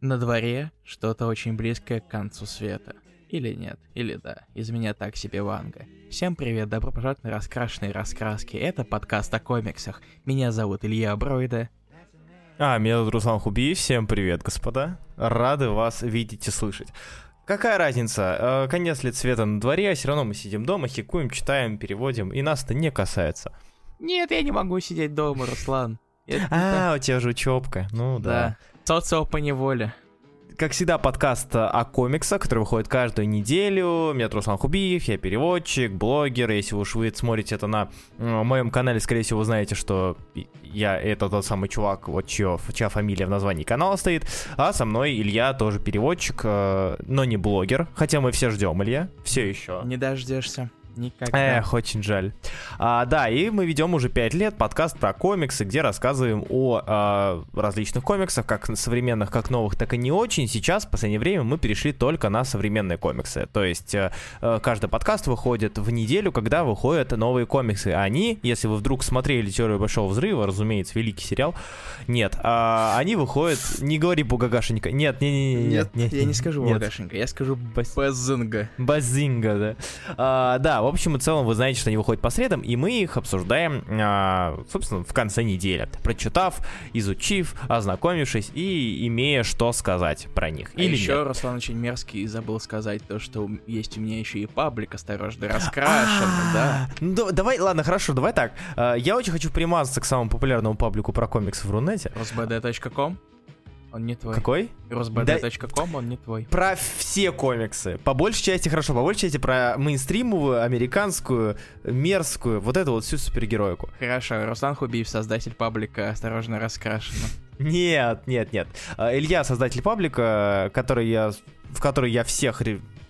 На дворе что-то очень близкое к концу света. Или нет, или да, из меня так себе Ванга. Всем привет, добро пожаловать на раскрашенные раскраски. Это подкаст о комиксах. Меня зовут Илья Бройда. А, меня зовут Руслан Хубиев. Всем привет, господа. Рады вас видеть и слышать. Какая разница? Э, конец лет света на дворе, а все равно мы сидим дома, хикуем, читаем, переводим, и нас это не касается. Нет, я не могу сидеть дома, Руслан. Это А, у тебя же учебка. Ну да. Да. Социо по неволе. Как всегда, подкаст о комиксах, который выходит каждую неделю. Меня зовут Руслан Хубиев, я переводчик, блогер. Если уж вы смотрите это на э, моем канале, скорее всего, вы знаете, что я это тот самый чувак, вот чьё, чья фамилия в названии канала стоит. А со мной Илья, тоже переводчик, э, но не блогер. Хотя мы все ждем, Илья, все еще. Не дождешься. Никогда. Эх, очень жаль. А, да, и мы ведем уже 5 лет подкаст про комиксы, где рассказываем о а, различных комиксах, как современных, как новых, так и не очень. Сейчас, в последнее время, мы перешли только на современные комиксы. То есть а, каждый подкаст выходит в неделю, когда выходят новые комиксы. Они, если вы вдруг смотрели «Теорию Большого Взрыва», разумеется, великий сериал, нет, а, они выходят... Не говори Бугагашенька. Нет, не, не, не, Нет, нет, я не скажу нет. Бугашенька, я скажу Базинга. Базинга, да. А, да, в общем и целом вы знаете, что они выходят по средам, и мы их обсуждаем, а, собственно, в конце недели, прочитав, изучив, ознакомившись и имея что сказать про них. А Или еще нет. Руслан очень мерзкий и забыл сказать то, что есть у меня еще и паблик осторожно раскрашен, да. Ну, да- давай, ладно, хорошо, давай так. А, Я очень хочу примазаться к самому популярному паблику про комиксы в Рунете. Rosbd.com? Он не твой. Какой? Rosbd.com, он не твой. Про все комиксы. По большей части, хорошо, по большей части про мейнстримовую, американскую, мерзкую, вот эту вот всю супергероику. Хорошо, Руслан Хубиев, создатель паблика «Осторожно раскрашено». Нет, нет, нет. А, Илья, создатель паблика, который я, в который я всех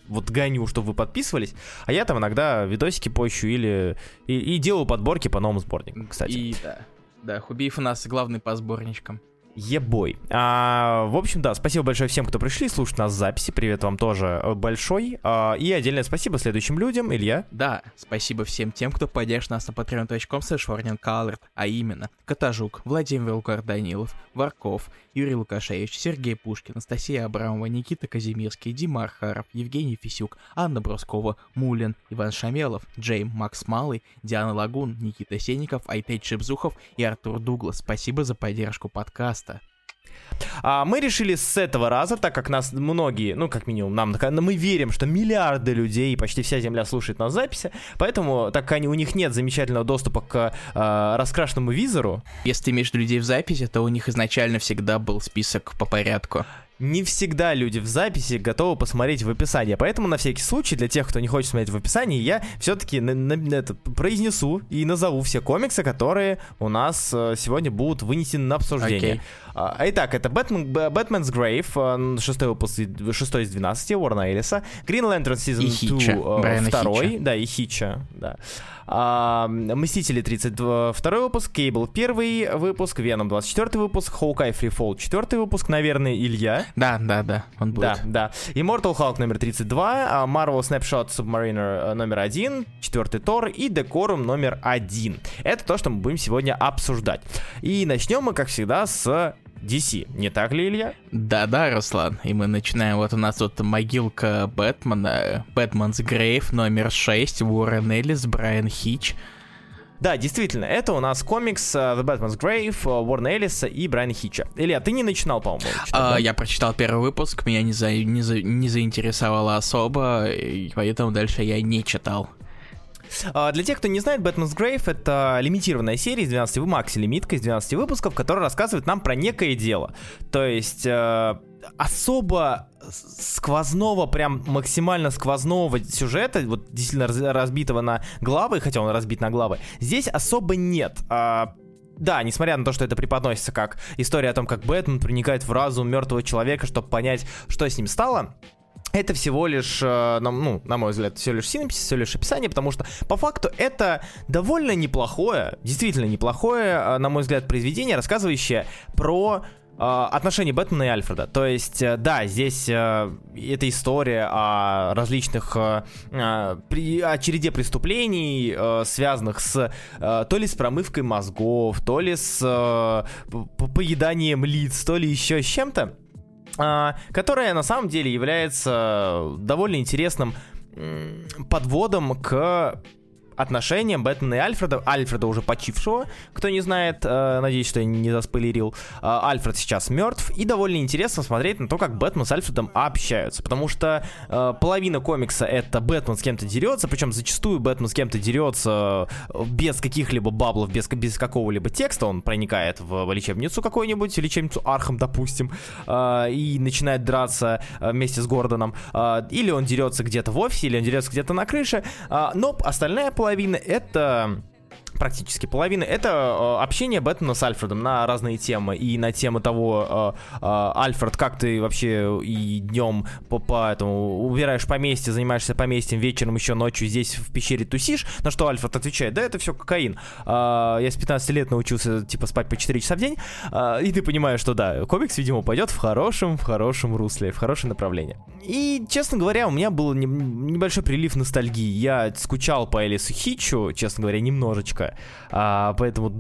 вот гоню, чтобы вы подписывались, а я там иногда видосики пощу или и, и делаю подборки по новым сборникам, кстати. И да. Да, Хубиев у нас главный по сборничкам. Ебой. А, в общем, да, спасибо большое всем, кто пришли слушать нас в записи. Привет вам тоже э, большой. А, и отдельное спасибо следующим людям. Илья. Да, спасибо всем тем, кто поддержит нас на patreon.com slash а именно Катажук, Владимир Лукар Данилов, Варков, Юрий Лукашевич, Сергей Пушкин, Анастасия Абрамова, Никита Казимирский, Дима Архаров, Евгений Фисюк, Анна Брускова, Мулин, Иван Шамелов, Джейм Макс Малый, Диана Лагун, Никита Сенников, Айтей Чебзухов и Артур Дуглас. Спасибо за поддержку подкаста. А, мы решили с этого раза, так как нас многие, ну, как минимум, нам, мы верим, что миллиарды людей, почти вся Земля слушает нас записи, поэтому, так как они, у них нет замечательного доступа к а, раскрашенному визору, Если ты имеешь людей в записи, то у них изначально всегда был список по порядку. Не всегда люди в записи готовы посмотреть в описании. Поэтому на всякий случай, для тех, кто не хочет смотреть в описании, я все-таки произнесу и назову все комиксы, которые у нас э, сегодня будут вынесены на обсуждение. Окей. А, Итак, это Бэтмен, Бэтмен's Grave, э, шестой выпуск, шестой из 12 Уоррена Эллиса, Green Lantern Season И Хитча, 2, э, второй, да, и Хитча, да. А, Мстители 32 второй выпуск, Кейбл первый выпуск, Веном 24 выпуск, Хоукай Фрифол четвертый выпуск, наверное, Илья. Да, да, да, он будет. Да, да. Immortal Hulk номер 32, а Marvel Snapshot Submariner э, номер 1, четвертый Тор и Decorum номер 1. Это то, что мы будем сегодня обсуждать. И начнем мы, как всегда, с DC. Не так ли, Илья? Да-да, Руслан, и мы начинаем, вот у нас тут могилка Бэтмена, Бэтмен's Грейв номер 6, Уоррен Эллис, Брайан Хич. Да, действительно, это у нас комикс э, The Batman's Grave, э, Уоррена Эллиса и Брайана Хитча. Илья, ты не начинал, по-моему, А, да? Я прочитал первый выпуск, меня не, за, не, за- не заинтересовало особо, и поэтому дальше я не читал. А, Для тех, кто не знает, Batman's Grave — это лимитированная серия из 12 вы- макси-лимитка из 12 выпусков, которая рассказывает нам про некое дело. То есть э, особо сквозного, прям максимально сквозного сюжета, вот действительно раз- разбитого на главы, хотя он разбит на главы, здесь особо нет. А, да, несмотря на то, что это преподносится как история о том, как Бэтмен проникает в разум мертвого человека, чтобы понять, что с ним стало, это всего лишь, э, на, ну, на мой взгляд, всего лишь синопсис, всего лишь описание, потому что по факту это довольно неплохое, действительно неплохое, э, на мой взгляд, произведение, рассказывающее про э, отношения Бэтмена и Альфреда. То есть, да, здесь э, это история о различных, э, при, о череде преступлений, э, связанных с э, то ли с промывкой мозгов, то ли с э, поеданием лиц, то ли еще с чем-то. А, которая на самом деле является довольно интересным подводом к отношениям Бэтмена и Альфреда, Альфреда уже почившего, кто не знает, э, надеюсь, что я не заспойлерил, э, Альфред сейчас мертв, и довольно интересно смотреть на то, как Бэтмен с Альфредом общаются, потому что э, половина комикса это Бэтмен с кем-то дерется, причем зачастую Бэтмен с кем-то дерется э, без каких-либо баблов, без, без какого-либо текста, он проникает в лечебницу какую-нибудь, лечебницу Архам, допустим, э, и начинает драться э, вместе с Гордоном, э, или он дерется где-то в офисе, или он дерется где-то на крыше, э, но остальная половина половина это практически половина, это э, общение Бэтмена с Альфредом на разные темы. И на тему того, э, э, Альфред, как ты вообще и днем по, по этому убираешь поместье, занимаешься поместьем, вечером еще ночью здесь в пещере тусишь, на что Альфред отвечает, да, это все кокаин. Я с 15 лет научился, типа, спать по 4 часа в день, и ты понимаешь, что да, комикс, видимо, пойдет в хорошем, в хорошем русле, в хорошее направление. И, честно говоря, у меня был не, небольшой прилив ностальгии. Я скучал по Элису Хичу, честно говоря, немножечко а, по этому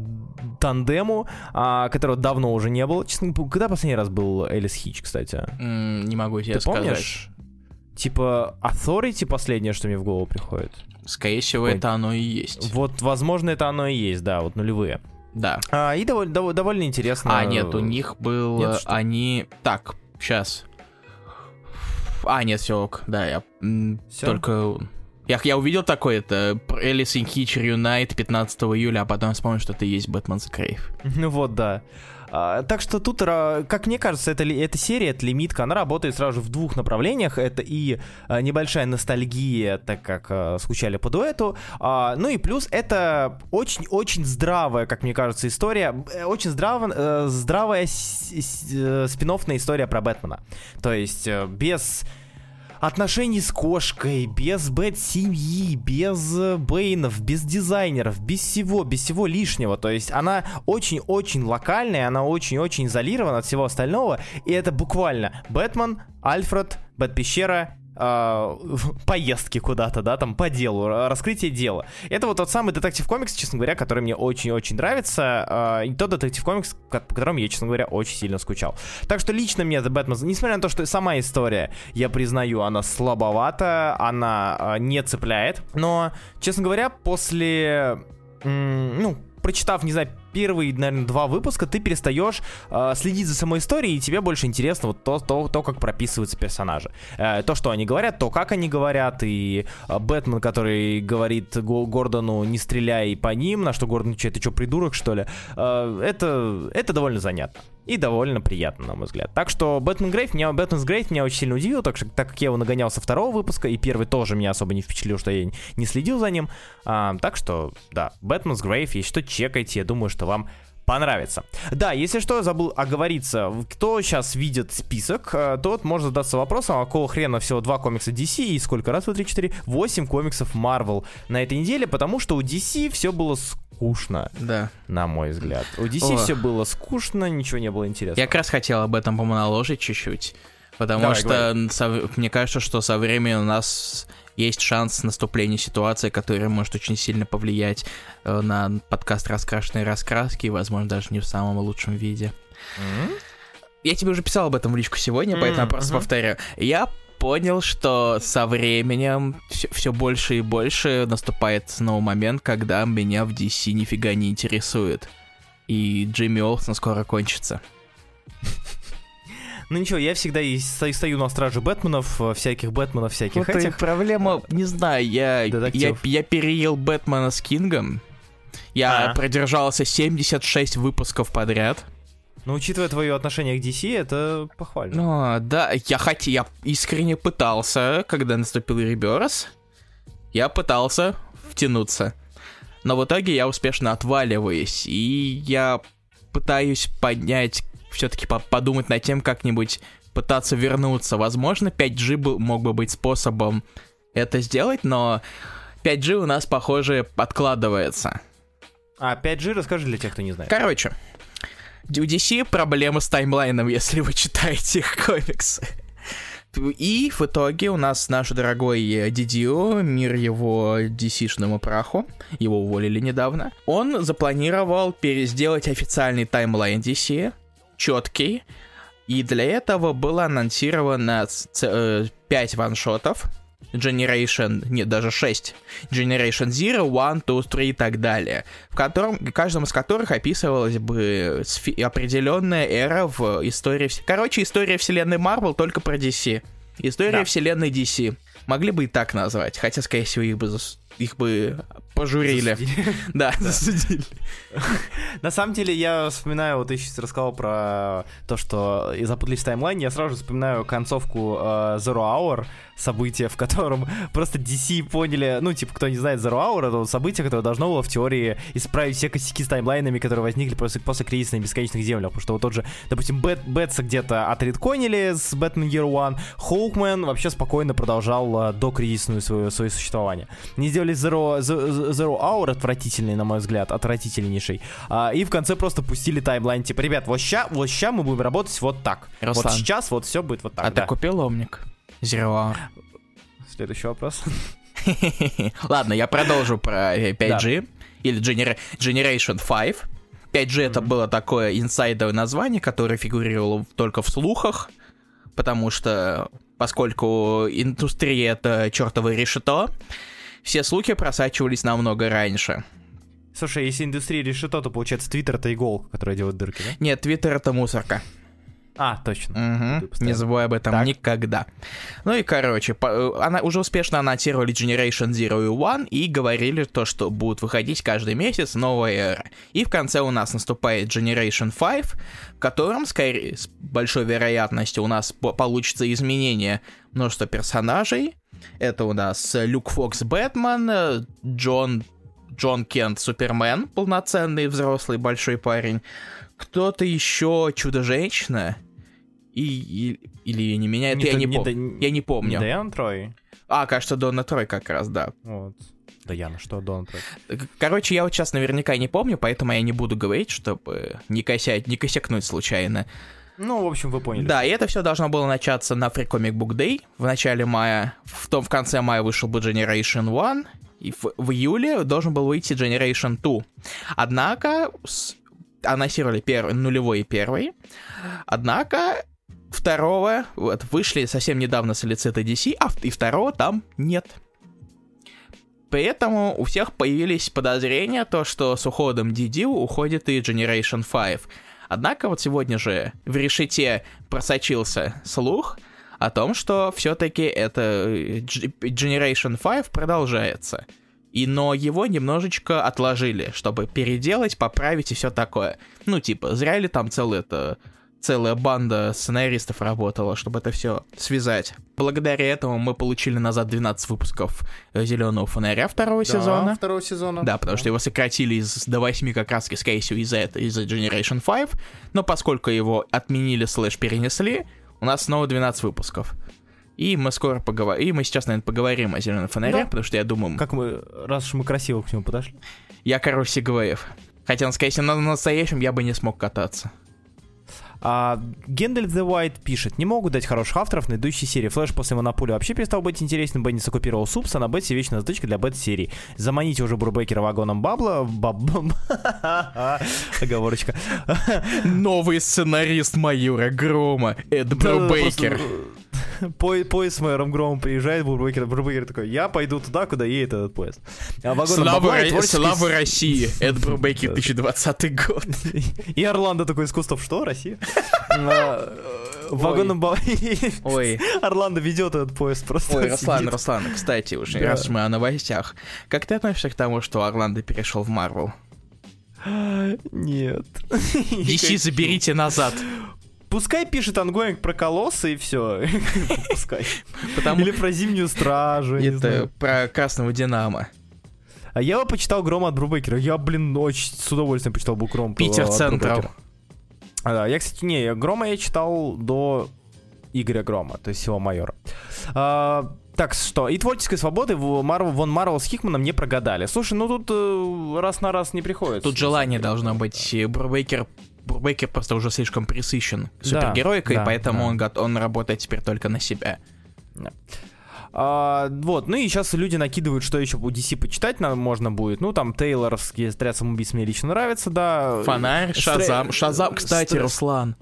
тандему, а, которого давно уже не было. Честно, когда последний раз был Элис Хич, кстати? Mm, не могу тебе Ты сказать. помнишь? Типа Authority последнее, что мне в голову приходит. Скорее всего, Ой. это оно и есть. Вот, возможно, это оно и есть, да, вот нулевые. Да. А, и довольно, довольно, довольно интересно. А, нет, у них был... Нет, они... Так, сейчас. А, нет, все ок. Да, я все? только я, я увидел такое, это Элис и Хич Юнайт 15 июля, а потом вспомнил, что это и есть Бэтмен's Крейв. Ну вот, да. А, так что тут, как мне кажется, это, эта серия, эта лимитка, она работает сразу в двух направлениях. Это и а, небольшая ностальгия, так как а, скучали по дуэту. А, ну и плюс это очень-очень здравая, как мне кажется, история. Э, очень здраво, э, здравая э, спин история про Бэтмена. То есть без отношений с кошкой, без бэт-семьи, без э, бейнов, без дизайнеров, без всего, без всего лишнего. То есть она очень-очень локальная, она очень-очень изолирована от всего остального. И это буквально Бэтмен, Альфред, Бэт-пещера поездки куда-то, да, там по делу, раскрытие дела. Это вот тот самый детектив комикс, честно говоря, который мне очень-очень нравится, э, и тот детектив комикс, по которому я, честно говоря, очень сильно скучал. Так что лично мне The Batman, несмотря на то, что сама история, я признаю, она слабовата, она э, не цепляет, но, честно говоря, после, ну, прочитав, не знаю, первые, наверное, два выпуска, ты перестаешь э, следить за самой историей, и тебе больше интересно вот то, то, то как прописываются персонажи. Э, то, что они говорят, то, как они говорят, и э, Бэтмен, который говорит Гордону «не стреляй по ним», на что Гордон отвечает «ты что, придурок, что ли?» э, это, это довольно занятно. И довольно приятно, на мой взгляд. Так что Бэтмен Грейв, меня, Бэтмен's Грейв меня очень сильно удивил, так, что, так как я его нагонял со второго выпуска, и первый тоже меня особо не впечатлил, что я не следил за ним. А, так что, да, Бэтмен's Грейв, если что, чекайте, я думаю, что вам понравится. Да, если что, забыл оговориться, кто сейчас видит список, э, тот может задаться вопросом, а какого хрена всего два комикса DC и сколько раз, 2, 3, 4, 8 комиксов Marvel на этой неделе, потому что у DC все было скучно. Да. На мой взгляд. У DC все было скучно, ничего не было интересного. Я как раз хотел об этом помоналожить чуть-чуть. Потому Давай, что со, мне кажется, что со временем у нас есть шанс наступления ситуации, которая может очень сильно повлиять э, на подкаст «Раскрашенные раскраски», возможно, даже не в самом лучшем виде. Mm-hmm. Я тебе уже писал об этом в личку сегодня, mm-hmm. поэтому я просто mm-hmm. повторю. Я понял, что со временем все, все больше и больше наступает снова момент, когда меня в DC нифига не интересует. И Джимми Олсен скоро кончится. Ну ничего, я всегда и стою на страже Бэтменов, э, всяких Бэтменов, всяких вот этих. проблема, не знаю, я, я, я переел Бэтмена с Кингом. Я а. продержался 76 выпусков подряд. Но учитывая твое отношение к DC, это похвально. Ну, да, я хотел, я искренне пытался, когда наступил Реберс, я пытался втянуться. Но в итоге я успешно отваливаюсь, и я пытаюсь понять, все-таки по подумать над тем, как-нибудь пытаться вернуться. Возможно, 5G был, мог бы быть способом это сделать, но 5G у нас, похоже, откладывается. А, 5G расскажи для тех, кто не знает. Короче, у DC проблемы с таймлайном, если вы читаете их комиксы. И в итоге у нас наш дорогой Дидио, мир его DC-шному праху, его уволили недавно, он запланировал пересделать официальный таймлайн DC, четкий, И для этого было анонсировано 5 ваншотов, Generation, нет, даже 6, Generation Zero, One, Two, Three и так далее, в котором, каждом из которых описывалась бы определенная эра в истории... Короче, история вселенной Marvel только про DC. История да. вселенной DC. Могли бы и так назвать, хотя, скорее всего, их бы, их бы пожурили. Да, засудили. На самом деле, я вспоминаю, вот ты сейчас рассказал про то, что запутались в таймлайне, я сразу же вспоминаю концовку uh, Zero Hour, событие, в котором просто DC поняли, ну, типа, кто не знает Zero Hour, это вот событие, которое должно было в теории исправить все косяки с таймлайнами, которые возникли после, после кризиса на бесконечных землях, потому что вот тот же, допустим, Бэт, Бэтса где-то отредконили с Batman Year One, Хоукмен вообще спокойно продолжал uh, до кризисную свое, свое существование. Не сделали Zero, Zero Hour отвратительный, на мой взгляд, отвратительнейший, uh, и в конце просто пустили таймлайн, типа, ребят, вот ща, вот ща мы будем работать вот так. Руслан, вот сейчас вот все будет вот так. А да. ты купил омник? Zero Следующий вопрос. Ладно, я продолжу про 5G. Да. Или Gener- Generation 5. 5G mm-hmm. это было такое инсайдовое название, которое фигурировало только в слухах, потому что, поскольку индустрия это чертовое решето, все слухи просачивались намного раньше. Слушай, если индустрия решето, то получается Твиттер это иголка, которая делает дырки, да? Нет, Твиттер это мусорка. А, точно. Угу. Не забывай об этом так. никогда. Ну и, короче, по, э, она уже успешно анонсировали Generation Zero и One и говорили то, что будут выходить каждый месяц новая эра. И в конце у нас наступает Generation 5, в котором, скорее, с большой вероятностью у нас по получится изменение множества персонажей. Это у нас Люк Фокс Бэтмен, Джон Джон Кент Супермен, полноценный взрослый большой парень, кто-то еще Чудо-женщина, и, и или не меняет, не я, не не пом... я не помню. Не Дайан Трой? А, кажется, Дона Трой как раз, да. Вот. Даяна, что Дона Трой? Короче, я вот сейчас наверняка не помню, поэтому я не буду говорить, чтобы не, косять, не косякнуть случайно. Ну, в общем, вы поняли. Да, и это все должно было начаться на Free Comic Book Day в начале мая. В том в конце мая вышел бы Generation 1, и в, в июле должен был выйти Generation 2. Однако с, анонсировали первый, нулевой и первый. Однако второго, вот, вышли совсем недавно с лицета DC, а и второго там нет. Поэтому у всех появились подозрения, то, что с уходом DD уходит и Generation 5. Однако вот сегодня же в решете просочился слух о том, что все-таки это э, Generation 5 продолжается. И, но его немножечко отложили, чтобы переделать, поправить и все такое. Ну, типа, зря ли там целый это целая банда сценаристов работала, чтобы это все связать. Благодаря этому мы получили назад 12 выпусков Зеленого фонаря второго да, сезона. второго сезона. Да, потому да. что его сократили из, до 8 как раз, скорее всего, из-за из-за Generation 5. Но поскольку его отменили слэш перенесли, у нас снова 12 выпусков. И мы скоро поговорим. И мы сейчас, наверное, поговорим о зеленом фонаре, да. потому что я думаю. Как мы, раз уж мы красиво к нему подошли. Я король Сигвеев. Хотя, скорее всего, на настоящем я бы не смог кататься. А, Гендальф The White пишет, не могут дать хороших авторов на идущей серии. Флэш после Манапула вообще перестал быть интересным, Бендис оккупировал Супса, а на Бэтсе вечная затычка для Бэт-серии. Заманите уже Брубекера вагоном бабла, баб... Оговорочка. Новый сценарист Майора Грома, Эд Брубекер. По поезд с мэром Громом приезжает, Бурбекер, Бурбекер такой, я пойду туда, куда едет этот поезд. А Слава, Ро- Слава России, Эд Бурбекер, 2020 год. И Орландо такой из кустов, что, Россия? А, вагоном Ой. Орландо ведет этот поезд просто. Ой, Руслан, Руслан, кстати, уже раз мы о новостях. Как ты относишься к тому, что Орландо перешел в Марвел? Нет. DC заберите назад. Пускай пишет ongoing про Колосса и все. Пускай. Потому... Или про зимнюю стражу. Это про красного Динамо. А я почитал Гром от Брубекера. Я, блин, очень с удовольствием почитал бы Гром. Питер Централ. Да, я, кстати, не, Грома я читал до Игоря Грома, то есть его майора. А, так что, и творческой свободы в Марвел, вон Марвел с Хикманом не прогадали. Слушай, ну тут э, раз на раз не приходится. Тут желание должно быть. Брубейкер Бейкер просто уже слишком присыщен супергеройкой, да, поэтому да. Он, он работает теперь только на себя. Да. А, вот, ну и сейчас люди накидывают, что еще у DC почитать нам можно будет. Ну, там Тейлорский отряд самоубийц мне лично нравится, да. Фонарь, Шазам. Шазам, кстати, Руслан.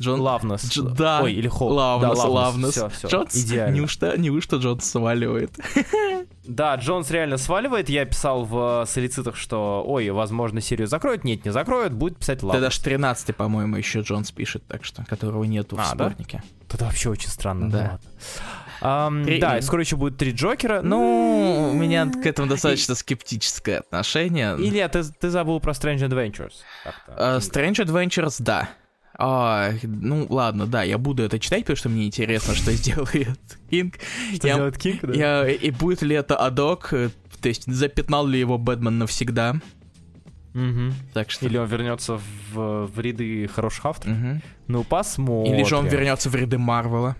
Джон... Лавнес. Дж... Да. Ой, или Холл. Лавнес, да, Лавнес. Все, все. Джонс, Идеально. Неужто, неужто Джонс сваливает? Да, Джонс реально сваливает. Я писал в солицитах, что, ой, возможно, серию закроют. Нет, не закроют, будет писать Лавнес. Да даже 13 по-моему, еще Джонс пишет, так что, которого нету а, в сборнике. Да? Это вообще очень странно. Да. Ну, um, Три... Да, скоро еще будет три Джокера. Ну, у меня к этому достаточно скептическое отношение. Или ты, ты забыл про Strange Adventures? Uh, Strange Adventures, да. А, ну ладно, да, я буду это читать, потому что мне интересно, что сделает Кинг. Что я, делает Кинг, да? Я, и будет ли это адок, то есть запятнал ли его Бэтмен навсегда. Угу. Так что... Или он вернется в, в ряды хороших авторов. Угу. Ну, посмотрим. Или же он вернется в ряды Марвела.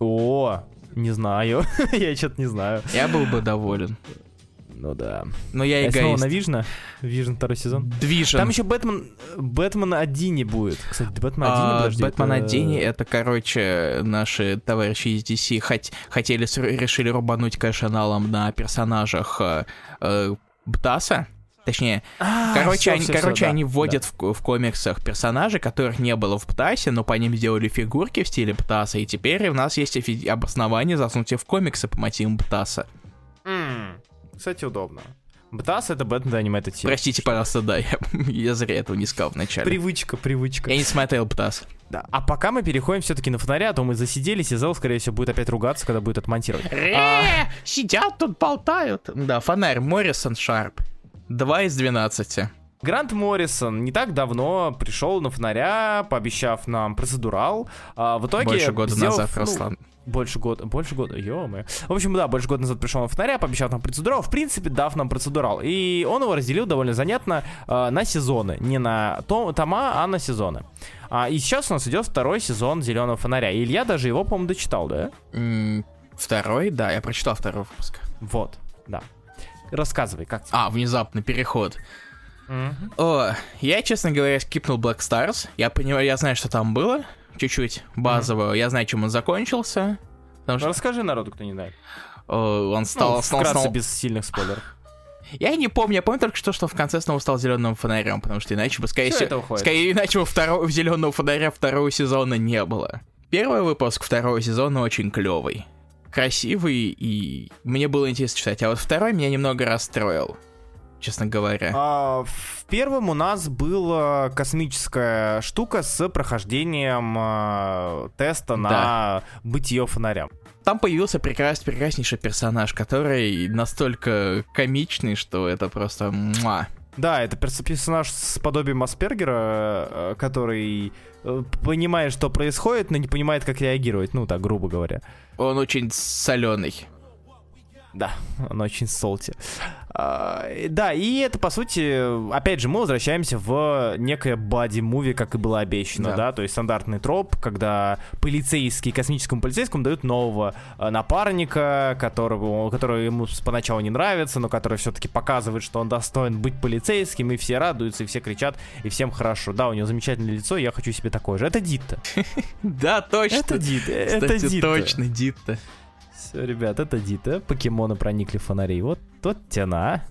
О, не знаю. я что-то не знаю. Я был бы доволен. Ну да. Но я и снова на Вижна? Вижн второй сезон? Движен. Там еще Бэтмен, Бэтмен Одини будет. Кстати, Бэтмен Одини, а, подожди. Бэтмен это... Одини, это, короче, наши товарищи из DC хот... хотели, решили рубануть кэш-аналом на персонажах э, э, Птаса. Точнее, а, короче, все, они, все, короче, все, они да, вводят да. В, в комиксах персонажей, которых не было в Птасе, но по ним сделали фигурки в стиле Птаса, и теперь у нас есть обоснование засунуть их в комиксы по мотивам Птаса. Mm. Кстати, удобно. БТАС это Batman Animated Series. Простите, пожалуйста, да, я, я зря этого не сказал вначале. Привычка, привычка. Я не смотрел БТАС. Да. А пока мы переходим все-таки на фонаря, а то мы засиделись, и Зел, скорее всего, будет опять ругаться, когда будет отмонтировать. А... Сидят тут, болтают. Да, фонарь Моррисон Шарп. 2 из 12. Грант Моррисон не так давно пришел на фонаря, пообещав нам процедурал. А в итоге Больше года сделав, назад, ну, Руслан. Больше года, больше года, ё В общем, да, больше года назад пришел на фонаря, пообещав нам процедурал, в принципе, дав нам процедурал. И он его разделил довольно занятно э, на сезоны. Не на том, тома, а на сезоны. А, и сейчас у нас идет второй сезон Зеленого фонаря. И Илья даже его, по-моему, дочитал, да? Второй, да, я прочитал второй выпуск. Вот, да. Рассказывай, как тебе? А, внезапный переход. Mm-hmm. О, я, честно говоря, скипнул Black Stars. Я понимаю, я знаю, что там было. Чуть-чуть базового. Mm-hmm. Я знаю, чем он закончился. Потому что... Расскажи народу, кто не знает. О, он стал... Ну, стал, вкратце, стал... без сильных спойлеров. Я не помню, я помню только что, что в конце снова стал зеленым фонарем, потому что иначе бы, скорее всего, скорее иначе бы второго зеленого фонаря второго сезона не было. Первый выпуск второго сезона очень клевый, красивый и мне было интересно читать, а вот второй меня немного расстроил честно говоря. А, в первом у нас была космическая штука с прохождением а, теста на да. бытие фонаря. Там появился прекрас, прекраснейший персонаж, который настолько комичный, что это просто муа. Да, это персонаж с подобием Аспергера, э, который понимает, что происходит, но не понимает, как реагировать, ну так, грубо говоря. Он очень соленый. Да, он очень солти. А, да, и это, по сути, опять же, мы возвращаемся в некое боди-муви, как и было обещано, да. да, то есть стандартный троп, когда полицейский, космическому полицейскому дают нового а, напарника, которого, который ему поначалу не нравится, но который все-таки показывает, что он достоин быть полицейским, и все радуются, и все кричат, и всем хорошо. Да, у него замечательное лицо, я хочу себе такое же. Это Дитта. Да, точно. Это Дитта. Это Дитта. точно Дитта. Все, ребят, это Дита. Покемоны проникли в фонари. Вот тот тяна.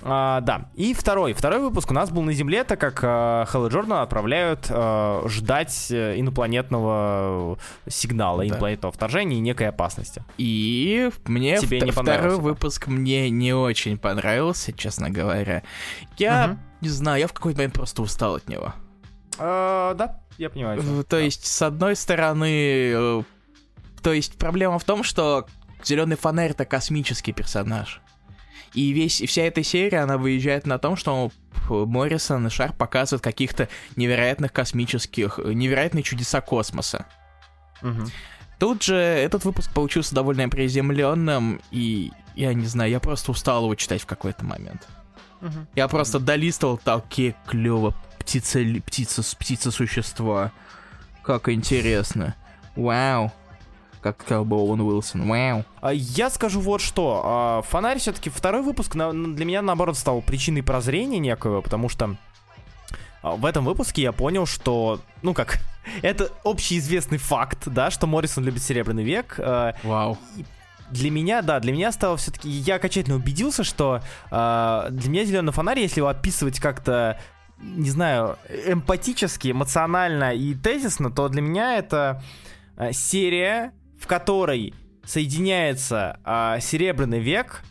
А, да, и второй. Второй выпуск у нас был на Земле, так как э, Хелл и Джордан отправляют э, ждать э, инопланетного сигнала, да. инопланетного вторжения и некой опасности. И мне Тебе в- не второй выпуск мне не очень понравился, честно говоря. Я угу. не знаю, я в какой-то момент просто устал от него. А, да, я понимаю. То да. есть, с одной стороны, то есть проблема в том, что Зеленый фонарь это космический персонаж. И весь, вся эта серия, она выезжает на том, что Моррисон и Шар показывают каких-то невероятных космических, невероятные чудеса космоса. Угу. Тут же этот выпуск получился довольно приземленным, и я не знаю, я просто устал его читать в какой-то момент. Угу. Я просто долистывал такие клево птица, птица, птица существа. Как интересно. Вау как сказал бы Оуэн Уилсон. Вау. А, я скажу вот что. А, Фонарь все-таки второй выпуск для меня, наоборот, стал причиной прозрения некого, потому что а, в этом выпуске я понял, что, ну как, это общеизвестный факт, да, что Моррисон любит Серебряный век. Вау. Для меня, да, для меня стало все-таки, я окончательно убедился, что э, для меня зеленый фонарь, если его описывать как-то не знаю, эмпатически, эмоционально и тезисно, то для меня это серия, в которой соединяется э, Серебряный век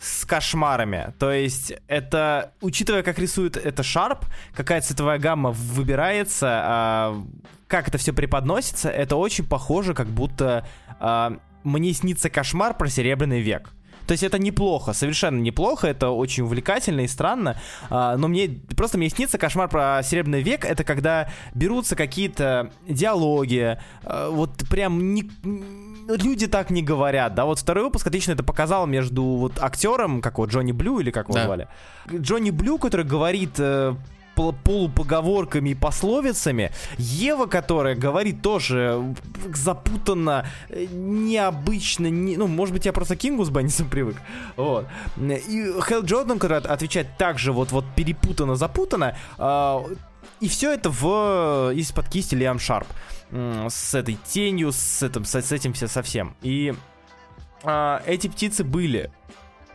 с кошмарами. То есть это, учитывая, как рисует это Шарп, какая цветовая гамма выбирается, э, как это все преподносится, это очень похоже, как будто э, мне снится кошмар про Серебряный век. То есть это неплохо, совершенно неплохо, это очень увлекательно и странно, а, но мне просто мне снится кошмар про Серебряный век, это когда берутся какие-то диалоги, а, вот прям не люди так не говорят, да, вот второй выпуск отлично это показал между вот актером, как вот Джонни Блю или как его да. звали, Джонни Блю, который говорит э, полупоговорками и пословицами. Ева, которая говорит тоже запутанно, э, необычно, не, ну, может быть, я просто Кингу с Беннисом привык. Вот. И Хелл Джордан, который отвечает также вот, вот перепутанно, запутанно, э, и все это в из-под кисти Лиам Шарп. С этой тенью, с этим, с, этим все совсем. И э, эти птицы были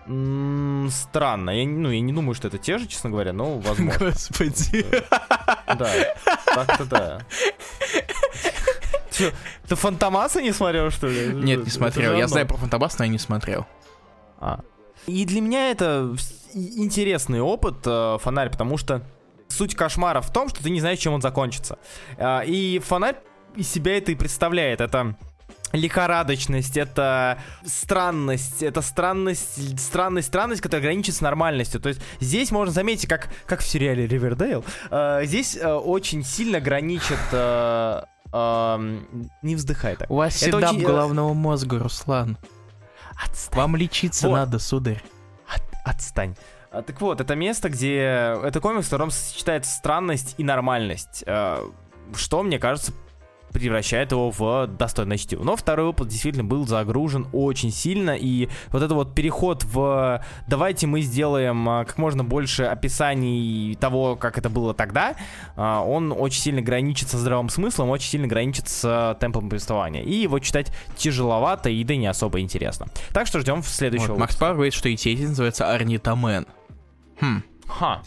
странно. Я, ну, я не думаю, что это те же, честно говоря, но возможно. Господи. Да, так-то да. Че, ты Фантомаса не смотрел, что ли? Нет, не смотрел. Я знаю про Фантомас, но я не смотрел. А. И для меня это интересный опыт, э, фонарь, потому что суть кошмара в том, что ты не знаешь, чем он закончится. Э, и фонарь из себя это и представляет. Это лихорадочность, это странность, это странность, странность, странность, которая граничит с нормальностью. То есть здесь можно заметить, как, как в сериале Ривердейл, э, здесь э, очень сильно граничит... Э, э, не вздыхай так. У вас это седап очень... Э, головного мозга, Руслан. Отстань. Вам лечиться вот. надо, сударь. От, отстань. А, так вот, это место, где... Это комикс, в котором сочетается странность и нормальность. Э, что, мне кажется, превращает его в достойное чтиво. Но второй выпуск действительно был загружен очень сильно, и вот это вот переход в давайте мы сделаем а, как можно больше описаний того, как это было тогда, а, он очень сильно граничит со здравым смыслом, очень сильно граничит с темпом повествования. И его читать тяжеловато и да не особо интересно. Так что ждем в следующего вот, Макс Пар говорит, что и эти называется Арнитамен. Хм. Ха.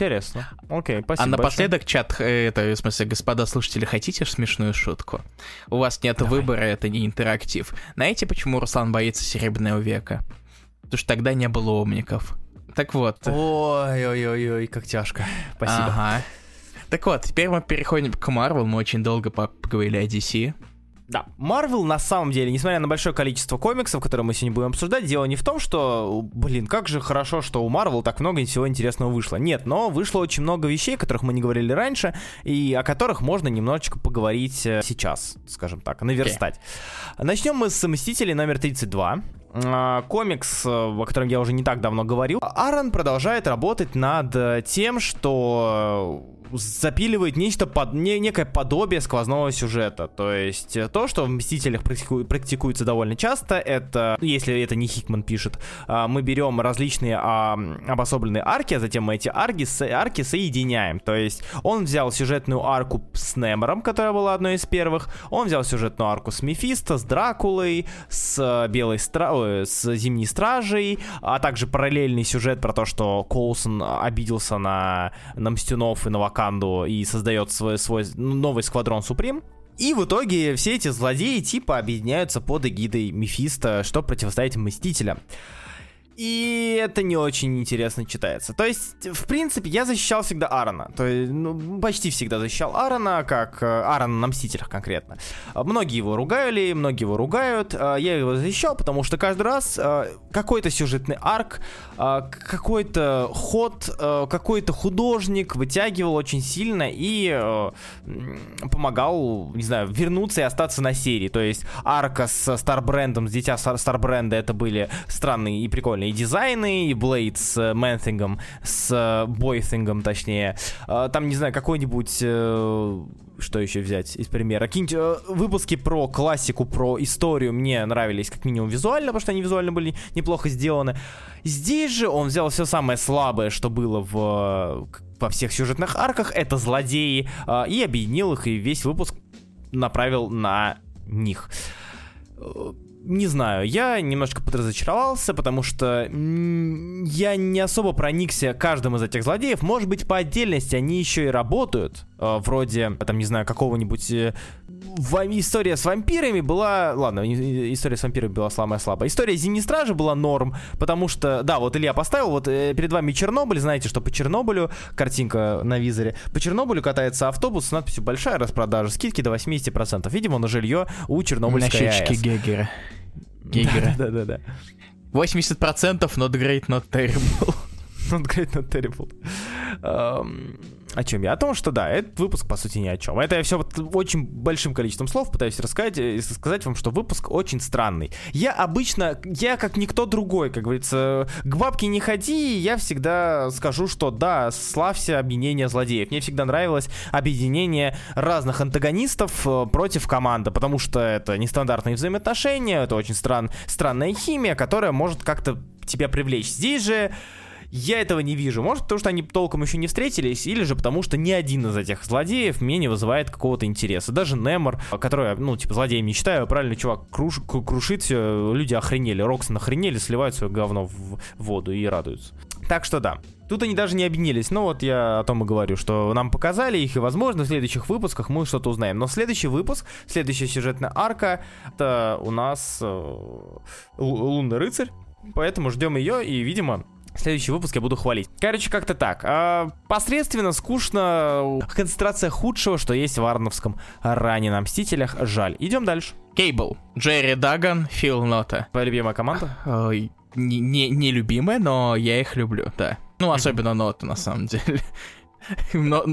Интересно. Окей, спасибо. А напоследок, большое. чат, э, это, в смысле, господа слушатели, хотите смешную шутку? У вас нет Давай. выбора, это не интерактив. Знаете, почему Руслан боится Серебряного века? Потому что тогда не было умников. Так вот. Ой-ой-ой, как тяжко. Спасибо. Ага. Так вот, теперь мы переходим к Marvel. Мы очень долго поговорили о DC. Да, Marvel на самом деле, несмотря на большое количество комиксов, которые мы сегодня будем обсуждать, дело не в том, что, блин, как же хорошо, что у Marvel так много всего интересного вышло. Нет, но вышло очень много вещей, о которых мы не говорили раньше, и о которых можно немножечко поговорить э, сейчас, скажем так, наверстать. Okay. Начнем мы с Мстителей номер 32. А, комикс, э, о котором я уже не так давно говорил. Аарон продолжает работать над э, тем, что запиливает нечто под не, некое подобие сквозного сюжета. То есть э, то, что в Мстителях практику, практикуется довольно часто, это, если это не Хикман пишет, а, мы берем различные а, обособленные арки, а затем мы эти арки, арки соединяем. То есть он взял сюжетную арку с Немором, которая была одной из первых, он взял сюжетную арку с Мефисто, с Дракулой, с Белой Стра... с Зимней Стражей, а также параллельный сюжет про то, что Коулсон обиделся на, на Мстюнов и на Вака Ваканду и создает свой, свой новый сквадрон Суприм. И в итоге все эти злодеи типа объединяются под эгидой Мефиста, чтобы противостоять Мстителям и это не очень интересно читается. То есть, в принципе, я защищал всегда Аарона. То есть, ну, почти всегда защищал Аарона, как э, Аарона на Мстителях конкретно. А, многие его ругали, многие его ругают. А, я его защищал, потому что каждый раз какой-то сюжетный арк, какой-то ход, какой-то художник вытягивал очень сильно и помогал, не знаю, вернуться и остаться на серии. То есть, арка с Старбрендом, с Дитя Старбренда, это были странные и прикольные и дизайны, и Блейд с э, Мэнтингом, с э, Бойthингом, точнее. А, там, не знаю, какой-нибудь э, что еще взять из примера? Какие-нибудь выпуски про классику, про историю мне нравились как минимум визуально, потому что они визуально были неплохо сделаны. Здесь же он взял все самое слабое, что было в во всех сюжетных арках, это злодеи, и объединил их, и весь выпуск направил на них не знаю, я немножко подразочаровался, потому что я не особо проникся каждым из этих злодеев. Может быть, по отдельности они еще и работают, э, вроде, там, не знаю, какого-нибудь... Э, история с вампирами была... Ладно, история с вампирами была самая слабая. История Зимней Стражи была норм, потому что, да, вот Илья поставил, вот э, перед вами Чернобыль, знаете, что по Чернобылю, картинка на визоре, по Чернобылю катается автобус с надписью «Большая распродажа, скидки до 80%». Видимо, на жилье у Чернобыльской На счетчике Гегера. Гегера. Да-да-да. 80% not great, not terrible. Not great, not terrible. Um, о чем я? О том, что да, этот выпуск по сути ни о чем. Это я все вот очень большим количеством слов пытаюсь рассказать и э, сказать вам, что выпуск очень странный. Я обычно, я как никто другой, как говорится, к бабке не ходи, я всегда скажу, что да, славься объединение злодеев. Мне всегда нравилось объединение разных антагонистов э, против команды, потому что это нестандартные взаимоотношения, это очень стран, странная химия, которая может как-то тебя привлечь. Здесь же я этого не вижу. Может, потому что они толком еще не встретились, или же потому что ни один из этих злодеев мне не вызывает какого-то интереса. Даже Немор, который, ну, типа, злодеем не считаю, правильно, чувак круш, крушит все, люди охренели, Роксон охренели, сливают свое говно в воду и радуются. Так что да, Тут они даже не объединились. Но вот я о том и говорю, что нам показали их, и, возможно, в следующих выпусках мы что-то узнаем. Но следующий выпуск, следующая сюжетная арка, это у нас э, Лунный рыцарь. Поэтому ждем ее, и, видимо, Следующий выпуск я буду хвалить. Короче, как-то так. А, посредственно, скучно. Концентрация худшего, что есть в Арновском ране на Мстителях. Жаль. Идем дальше. Кейбл. Джерри Даган, Фил Нота. Твоя любимая команда? Ой, не, не, не любимая, но я их люблю, да. Ну, особенно Нота, на самом деле. Но,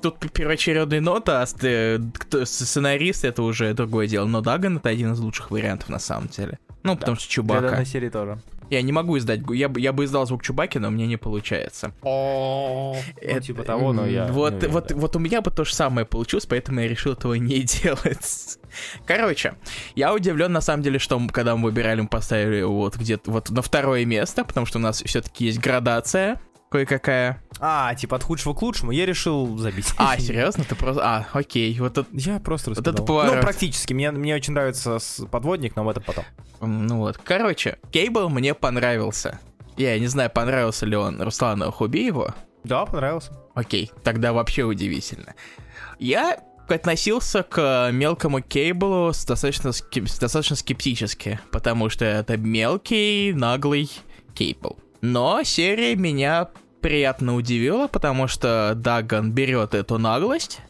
тут первоочередная нота, а сценарист это уже другое дело. Но Даган это один из лучших вариантов на самом деле. Ну, потому что Чубака. на серии тоже. Я не могу издать, я бы, я бы издал звук Чубаки, но мне не получается. Ну, типа того, но я... Вот, вот, вот у меня бы то же самое получилось, поэтому я решил этого не делать. Короче, я удивлен на самом деле, что когда мы выбирали, мы поставили вот где-то вот на второе место, потому что у нас все-таки есть градация кое-какая. А, типа от худшего к лучшему, я решил забить. А, серьезно? Ты просто... А, окей, вот это... Я просто Вот это поворот. Ну, практически, мне, мне очень нравится подводник, но это потом. Ну вот, короче, Кейбл мне понравился. Я не знаю, понравился ли он Руслану Хубиеву. Да, понравился. Окей, тогда вообще удивительно. Я относился к мелкому кейблу с достаточно, скеп... достаточно скептически, потому что это мелкий, наглый кейбл. Но серия меня приятно удивила, потому что Даган берет эту наглость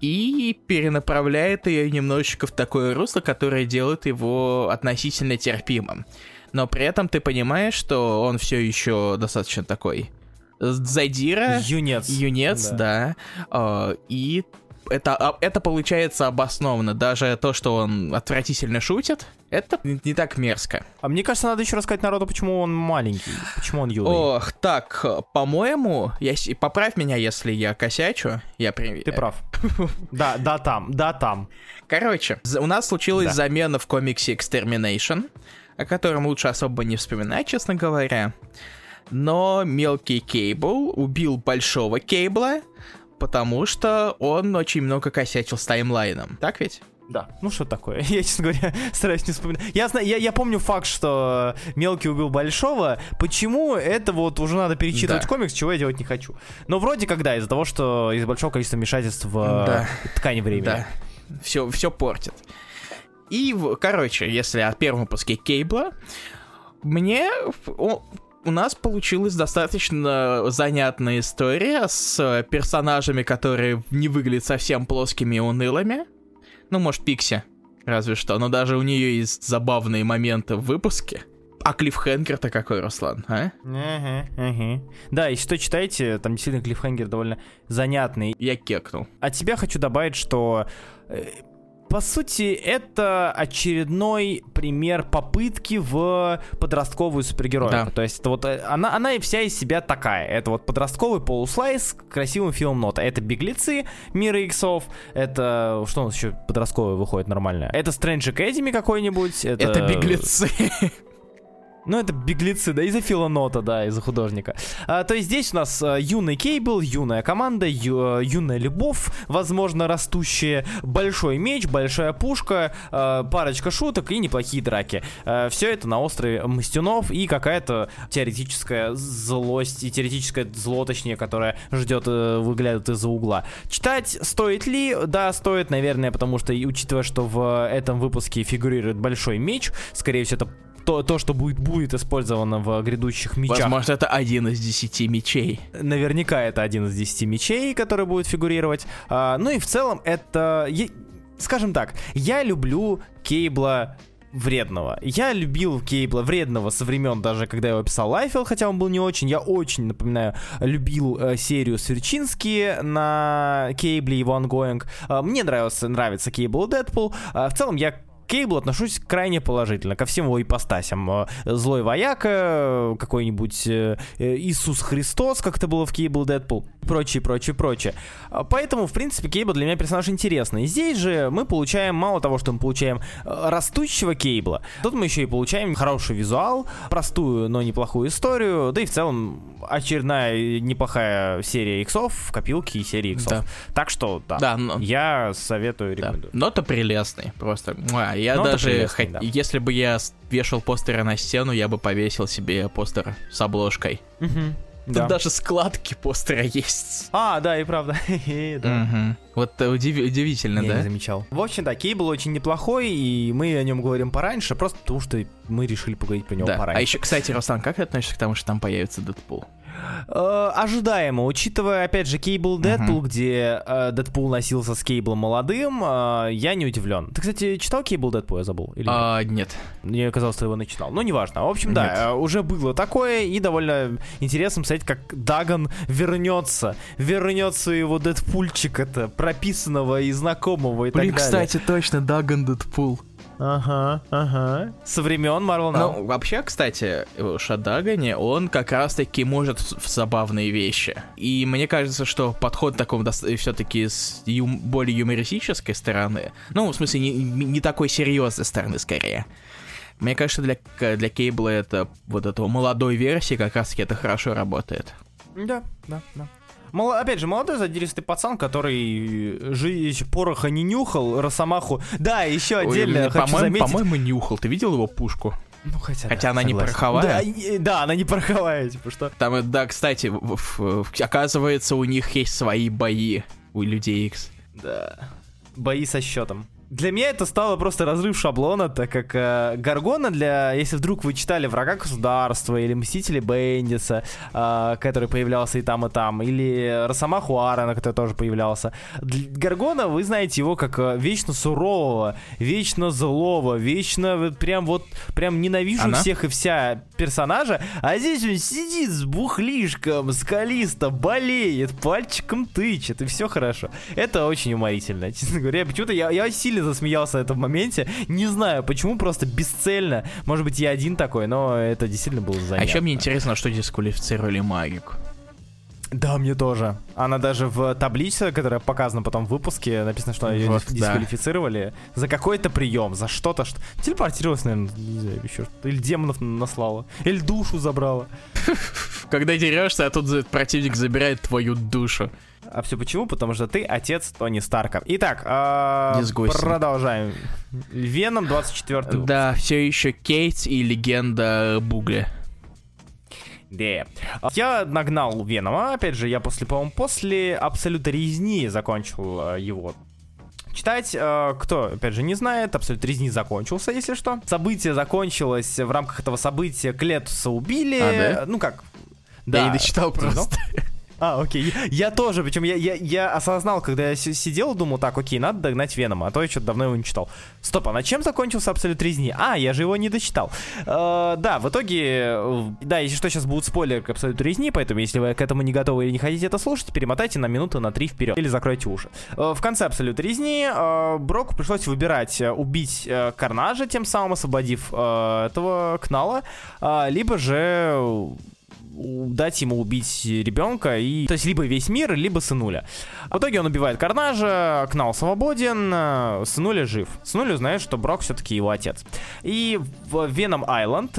и перенаправляет ее немножечко в такое русло, которое делает его относительно терпимым. Но при этом ты понимаешь, что он все еще достаточно такой задира. Юнец. Юнец, да. да. И это, а, это получается обоснованно. Даже то, что он отвратительно шутит, это не так мерзко. А мне кажется, надо еще рассказать народу, почему он маленький, почему он юный. Ох, так, по-моему, я... поправь меня, если я косячу. Я при... Ты прав. Да, да там, да там. Короче, у нас случилась да. замена в комиксе Extermination, о котором лучше особо не вспоминать, честно говоря. Но мелкий Кейбл убил большого Кейбла, потому что он очень много косячил с таймлайном. Так ведь? Да. Ну что такое? Я, честно говоря, стараюсь не вспоминать. Я, знаю, я, я помню факт, что мелкий убил большого. Почему? Это вот уже надо перечитывать да. комикс, чего я делать не хочу. Но вроде когда, из-за того, что из большого количества вмешательств в да. ткани времени. Да. Все, все портит. И, короче, если о первом выпуске Кейбла, мне у нас получилась достаточно занятная история с персонажами, которые не выглядят совсем плоскими и унылыми. Ну, может, Пикси, разве что. Но даже у нее есть забавные моменты в выпуске. А клиффхенгер-то какой, Руслан, а? Ага, ага. Да, если что читаете, там действительно клиффхенгер довольно занятный. Я кекнул. От тебя хочу добавить, что э, по сути, это очередной пример попытки в подростковую супергероику. Да. То есть, это вот э, она, она и вся из себя такая. Это вот подростковый полуслайс красивым фильмом нота. Это беглецы мира иксов. Это что у нас еще подростковое выходит нормально? Это Strange Academy какой-нибудь. Это, это беглецы. Ну, это беглецы, да, из-за Филонота, да, из-за художника. А, то есть здесь у нас а, юный Кейбл, юная команда, ю, а, юная любовь, возможно, растущая, большой меч, большая пушка, а, парочка шуток и неплохие драки. А, все это на острове Мастюнов и какая-то теоретическая злость, и теоретическое зло, точнее, которое ждет, а, выглядит из-за угла. Читать стоит ли? Да, стоит, наверное, потому что, учитывая, что в этом выпуске фигурирует большой меч, скорее всего, это то, то что будет, будет использовано в грядущих мечах. Возможно, это один из десяти мечей. Наверняка это один из десяти мечей, который будет фигурировать. А, ну и в целом это... Скажем так, я люблю Кейбла вредного. Я любил Кейбла вредного со времен даже, когда я его писал Лайфелд, хотя он был не очень. Я очень, напоминаю, любил э, серию Сверчински на Кейбле, его ongoing. Э, мне нравился, нравится Кейбл и Дэдпул. Э, в целом я Кейблу отношусь крайне положительно ко всем его ипостасям. Э, злой вояка, какой-нибудь э, э, Иисус Христос, как это было в Кейбл Дэдпул, прочее, прочее, прочее. А поэтому, в принципе, Кейбл для меня персонаж интересный. Здесь же мы получаем, мало того, что мы получаем растущего Кейбла, тут мы еще и получаем хороший визуал, простую, но неплохую историю, да и в целом очередная неплохая серия иксов в копилке и серии иксов. Да. Так что, да, да но... я советую, рекомендую. Да. Но-то прелестный, просто. Я Но даже, хот... да. если бы я вешал постеры на стену, я бы повесил себе постер с обложкой. Угу. Тут да. даже складки постера есть. А, да, и правда. да. угу. Вот удив... удивительно, я да? не замечал. В общем, да, Кей был очень неплохой, и мы о нем говорим пораньше, просто потому что мы решили поговорить про него да. пораньше. А еще, кстати, Руслан, как ты относишься к тому, что там появится Дэдпул? Э, ожидаемо, учитывая, опять же, Кейбл Дэдпул, uh-huh. где э, Дэдпул носился с Кейблом молодым, э, я не удивлен. Ты, кстати, читал Кейбл Дэдпул, я забыл? Или uh, нет? нет. Мне казалось, что его начинал. Ну, неважно. В общем, нет. да, э, уже было такое, и довольно интересно смотреть, как Даган вернется. Вернется его Дэдпульчик, это прописанного и знакомого и Блин, так далее. кстати, точно, Даган Дэдпул. Ага, ага. Со времен Marvel Now. Ну, вообще, кстати, Шадагани, он как раз-таки может в забавные вещи. И мне кажется, что подход таком все-таки с ю- более юмористической стороны, ну, в смысле, не, не такой серьезной стороны, скорее. Мне кажется, для, для Кейбла это вот этого молодой версии как раз-таки это хорошо работает. Да, да, да. Мол, опять же, молодой задиристый пацан, который жизнь пороха не нюхал, Росомаху. Да, еще отдельно Ой, хочу по-моему, заметить... По-моему, нюхал. Ты видел его пушку? Ну, хотя, хотя да, она согласен. не пороховая. Да, да, она не пороховая, типа что. Там, да, кстати, в, в, в, оказывается, у них есть свои бои у людей X. Да. Бои со счетом. Для меня это стало просто разрыв шаблона, так как э, Гаргона для, если вдруг вы читали Врага государства или Мстители Бендиса, э, который появлялся и там, и там, или Росомаху Аарона, который тоже появлялся. Гаргона, вы знаете его как э, вечно сурового, вечно злого, вечно прям вот, прям ненавижу Она? всех и вся персонажа, а здесь он сидит с бухлишком, скалисто, болеет, пальчиком тычет, и все хорошо. Это очень уморительно, честно говоря. Почему-то я, я сильно сильно засмеялся в этом моменте. Не знаю, почему, просто бесцельно. Может быть, я один такой, но это действительно было занятно. А еще мне интересно, что дисквалифицировали магику. Да, мне тоже. Она даже в таблице, которая показана потом в выпуске, написано, что ее вот, дисквалифицировали да. за какой-то прием, за что-то, что телепортировалась, наверное, не знаю, еще Или демонов наслала. Или душу забрала. Когда дерешься, а тут противник забирает твою душу. А все почему? Потому что ты отец Тони Старка. Итак, э, продолжаем. Веном 24 выпуск. Да, все еще Кейт и легенда Бугля. Да. Я нагнал Венома, опять же, я после, по-моему, после Абсолюта Резни закончил э, его читать. Э, кто, опять же, не знает, Абсолют Резни закончился, если что. Событие закончилось, в рамках этого события Клетуса убили. А, да? Ну как? Да. Я не дочитал просто. А, окей. Я тоже, причем я, я, я осознал, когда я сидел, думал, так, окей, надо догнать Венома, а то я что-то давно его не читал. Стоп, а на чем закончился Абсолют Резни? А, я же его не дочитал. Э, да, в итоге, э, да, если что, сейчас будут спойлеры к Абсолюту Резни, поэтому если вы к этому не готовы или не хотите это слушать, перемотайте на минуту на три вперед или закройте уши. Э, в конце Абсолюта Резни э, Броку пришлось выбирать, э, убить э, Карнажа, тем самым освободив э, этого Кнала, э, либо же дать ему убить ребенка, и, то есть либо весь мир, либо сынуля. В итоге он убивает Карнажа, Кнал свободен, э, сынуля жив. Сынуля узнает, что Брок все-таки его отец. И в Веном Айленд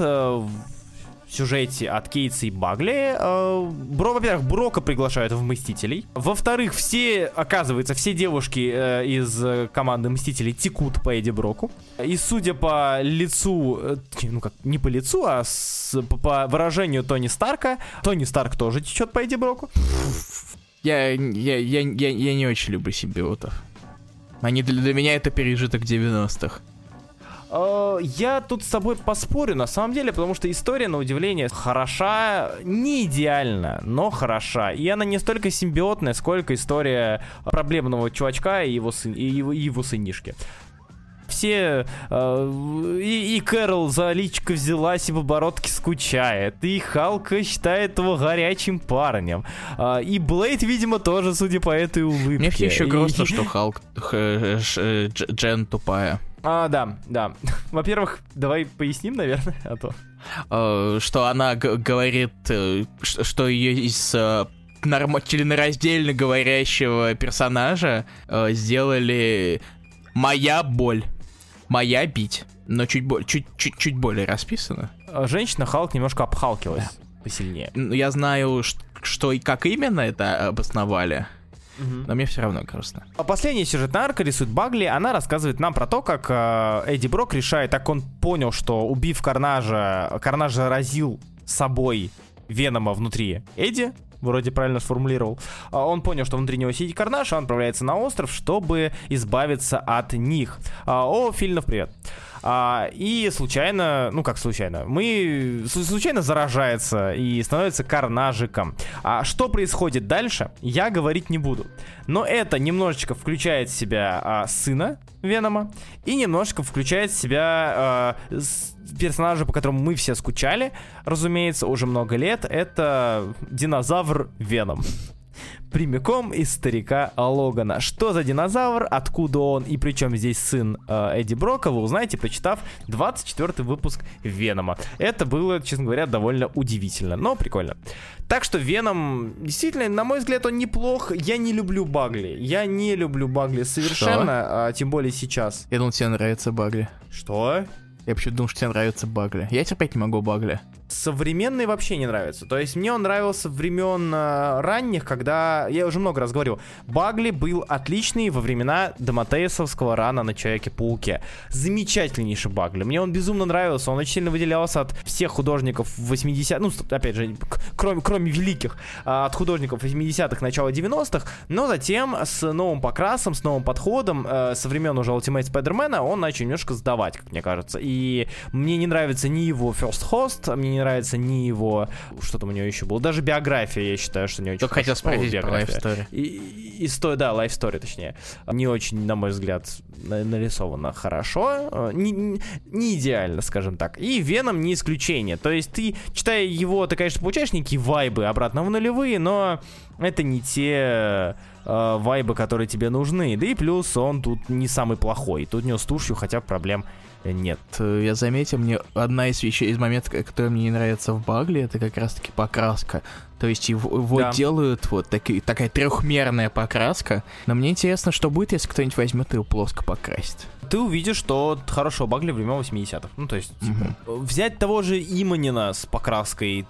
сюжете от Кейтса и Багли. Э, Бро, во-первых, Брока приглашают в Мстителей. Во-вторых, все, оказывается, все девушки э, из команды Мстителей текут по Эдди Броку. И судя по лицу, э, ну как, не по лицу, а с, по выражению Тони Старка, Тони Старк тоже течет по Эдди Броку. Я, я, я, я, я не очень люблю симбиотов. Они для, для меня это пережиток 90-х. Э, я тут с тобой поспорю, на самом деле, потому что история, на удивление, хороша, не идеально, но хороша. И она не столько симбиотная, сколько история проблемного чувачка и его, сын, и его, и его сынишки все э, и, и Кэрол за личко взялась и в оборотке скучает. И Халка считает его горячим парнем. Э, и Блейд, видимо, тоже, судя по этой улыбке. Мне все еще грустно, и... что Халк Джен тупая. А, да, да. Во-первых, давай поясним, наверное, а то. Uh, что она говорит, uh, что ее из uh, норм- членораздельно говорящего персонажа сделали моя боль, моя бить, но чуть, бо- чуть, чуть, чуть более расписано. Женщина Халк немножко обхалкивалась да. посильнее. Я знаю, что и как именно это обосновали. Угу. Но мне все равно грустно. А последняя сюжетная арка рисует Багли. Она рассказывает нам про то, как э, Эдди Брок решает, так он понял, что убив Карнажа, Карнаж заразил собой Венома внутри Эдди, вроде правильно сформулировал. А он понял, что внутри него сидит Карнаж, он отправляется на остров, чтобы избавиться от них. А, о, Фильнов, привет. А, и случайно, ну как случайно, мы случайно заражается и становится карнажиком. А что происходит дальше, я говорить не буду. Но это немножечко включает в себя а, сына Венома и немножечко включает в себя а, персонажа, по которому мы все скучали, разумеется, уже много лет. Это динозавр Веном прямиком из старика Логана. Что за динозавр, откуда он и причем здесь сын э, Эдди Брока, вы узнаете, прочитав 24 выпуск Венома. Это было, честно говоря, довольно удивительно, но прикольно. Так что Веном, действительно, на мой взгляд, он неплох. Я не люблю Багли. Я не люблю Багли совершенно, а, тем более сейчас. Я думал, тебе нравится Багли. Что? Я почему-то думал, что тебе нравится Багли. Я терпеть не могу Багли современный вообще не нравится. То есть мне он нравился времен э, ранних, когда, я уже много раз говорил, Багли был отличный во времена Домотеевского рана на Человеке-пауке. Замечательнейший Багли. Мне он безумно нравился, он очень сильно выделялся от всех художников 80 ну, опять же, кроме, кроме великих, а, от художников 80-х, начала 90-х, но затем с новым покрасом, с новым подходом, э, со времен уже Ultimate Spider-Man он начал немножко сдавать, как мне кажется. И мне не нравится ни его First Host, мне не нравится ни его... Что там у него еще было? Даже биография, я считаю, что не очень Только хотел спросить про Life Story. И, и, и, да, Life Story, точнее. Не очень, на мой взгляд, нарисовано хорошо. Не, не идеально, скажем так. И Веном не исключение. То есть ты, читая его, ты, конечно, получаешь некие вайбы обратно в нулевые, но это не те э, вайбы, которые тебе нужны. Да и плюс он тут не самый плохой. Тут у него с тушью хотя бы проблем нет. Я заметил, мне одна из вещей, из моментов, которые мне не нравятся в Багле, это как раз-таки покраска. То есть его, его да. делают вот таки, такая трехмерная покраска. Но мне интересно, что будет, если кто-нибудь возьмет его плоско покрасит. Ты увидишь, что хорошего Багли времен 80-х. Ну, то есть, типа, взять того же Иманина с покраской...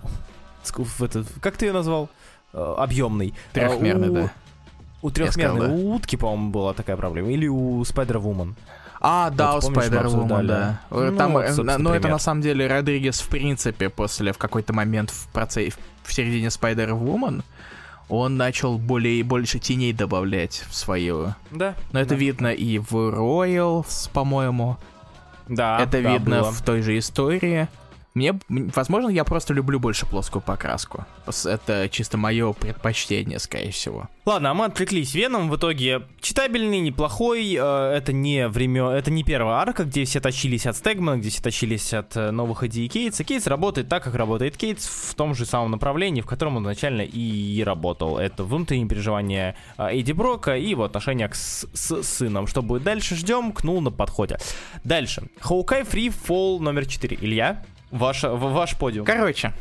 как ты ее назвал? Э, Объемный. Трехмерный, у... да. У трехмерной, да. утки, по-моему, была такая проблема. Или у Spider-Woman. А, да, вот, у Spider-Woman, да. Ну, Там, вот, э, ну, это на самом деле Родригес, в принципе, после, в какой-то момент в процессе, в середине Spider-Woman, он начал более и больше теней добавлять в свою. Да. Но это да. видно и в Royals, по-моему. Да. Это да, видно было. в той же истории. Мне, возможно, я просто люблю больше плоскую покраску. Это чисто мое предпочтение, скорее всего. Ладно, а мы отвлеклись. Веном в итоге читабельный, неплохой. Э, это не время, это не первая арка, где все точились от Стегмана, где все точились от э, новых идей Кейтса. Кейтс работает так, как работает Кейтс, в том же самом направлении, в котором он изначально и работал. Это внутренние переживания э, Эдди Брока и его отношения к с, с сыном. Что будет дальше, ждем, кнул на подходе. Дальше. Хоукай Free Fall номер 4. Илья? Ваш, ваш подиум. Короче,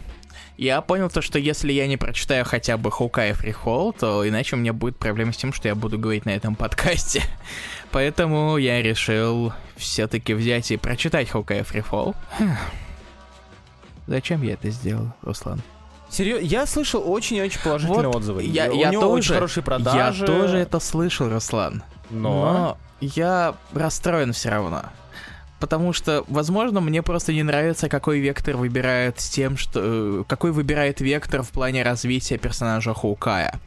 Я понял то, что если я не прочитаю хотя бы Хоукай Фрихол, то иначе у меня будет проблема с тем, что я буду говорить на этом подкасте. Поэтому я решил все-таки взять и прочитать Хоукай Фрихол. Зачем я это сделал, Руслан? Серьезно, я слышал очень-очень положительные вот отзывы. Я, У я него тоже, очень хорошие продажи. Я тоже это слышал, Руслан. Но, Но я расстроен все равно. Потому что, возможно, мне просто не нравится, какой вектор выбирает с тем, что... э, Какой выбирает вектор в плане развития персонажа Хоукая.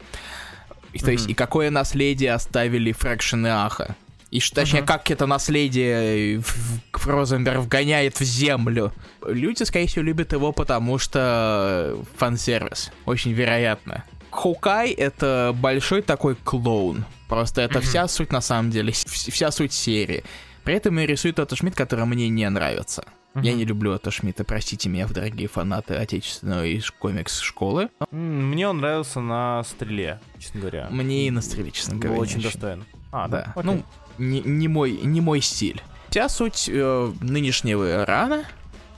И, То есть, и какое наследие оставили Фрэкшн и Аха. И точнее, Мгм. как это наследие в- в Розенберг вгоняет в землю. Люди, скорее всего, любят его, потому что фан-сервис. Очень вероятно. Хоукай — это большой такой клоун. Просто это Мгм. вся суть, на самом деле, вся суть серии. При этом и рисует Отто Шмидт, который мне не нравится. Я Мгм. не люблю Отто Шмидта, простите меня, дорогие фанаты отечественной комикс-школы. Мне он нравился на стреле, честно говоря. Мне и на стреле, честно Был говоря. очень не достоин. А, Да. Окей. ну, не, не мой, не мой стиль. Вся суть э, нынешнего рана,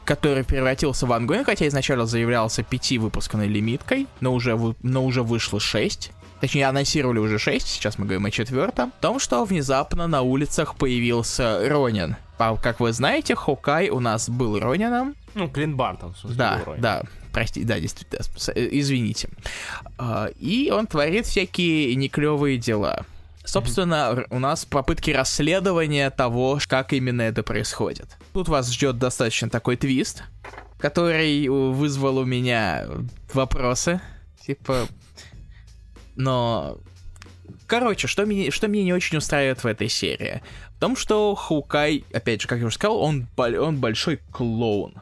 который превратился в ангоин, хотя изначально заявлялся пяти выпусканной лимиткой, но уже, вы- но уже вышло шесть. Точнее, анонсировали уже шесть, сейчас мы говорим о четвертом. В том, что внезапно на улицах появился Ронин. А, как вы знаете, Хокай у нас был Ронином, Ну, Бартон, в смысле, да, был Рой. да, прости, да, действительно, э, извините. А, И он творит всякие неклевые дела. Собственно, у нас попытки расследования того, как именно это происходит. Тут вас ждет достаточно такой твист, который э, вызвал у меня вопросы. Типа... Но... Короче, что меня, что меня не очень устраивает в этой серии? В том, что Хукай, опять же, как я уже сказал, он, он большой клоун.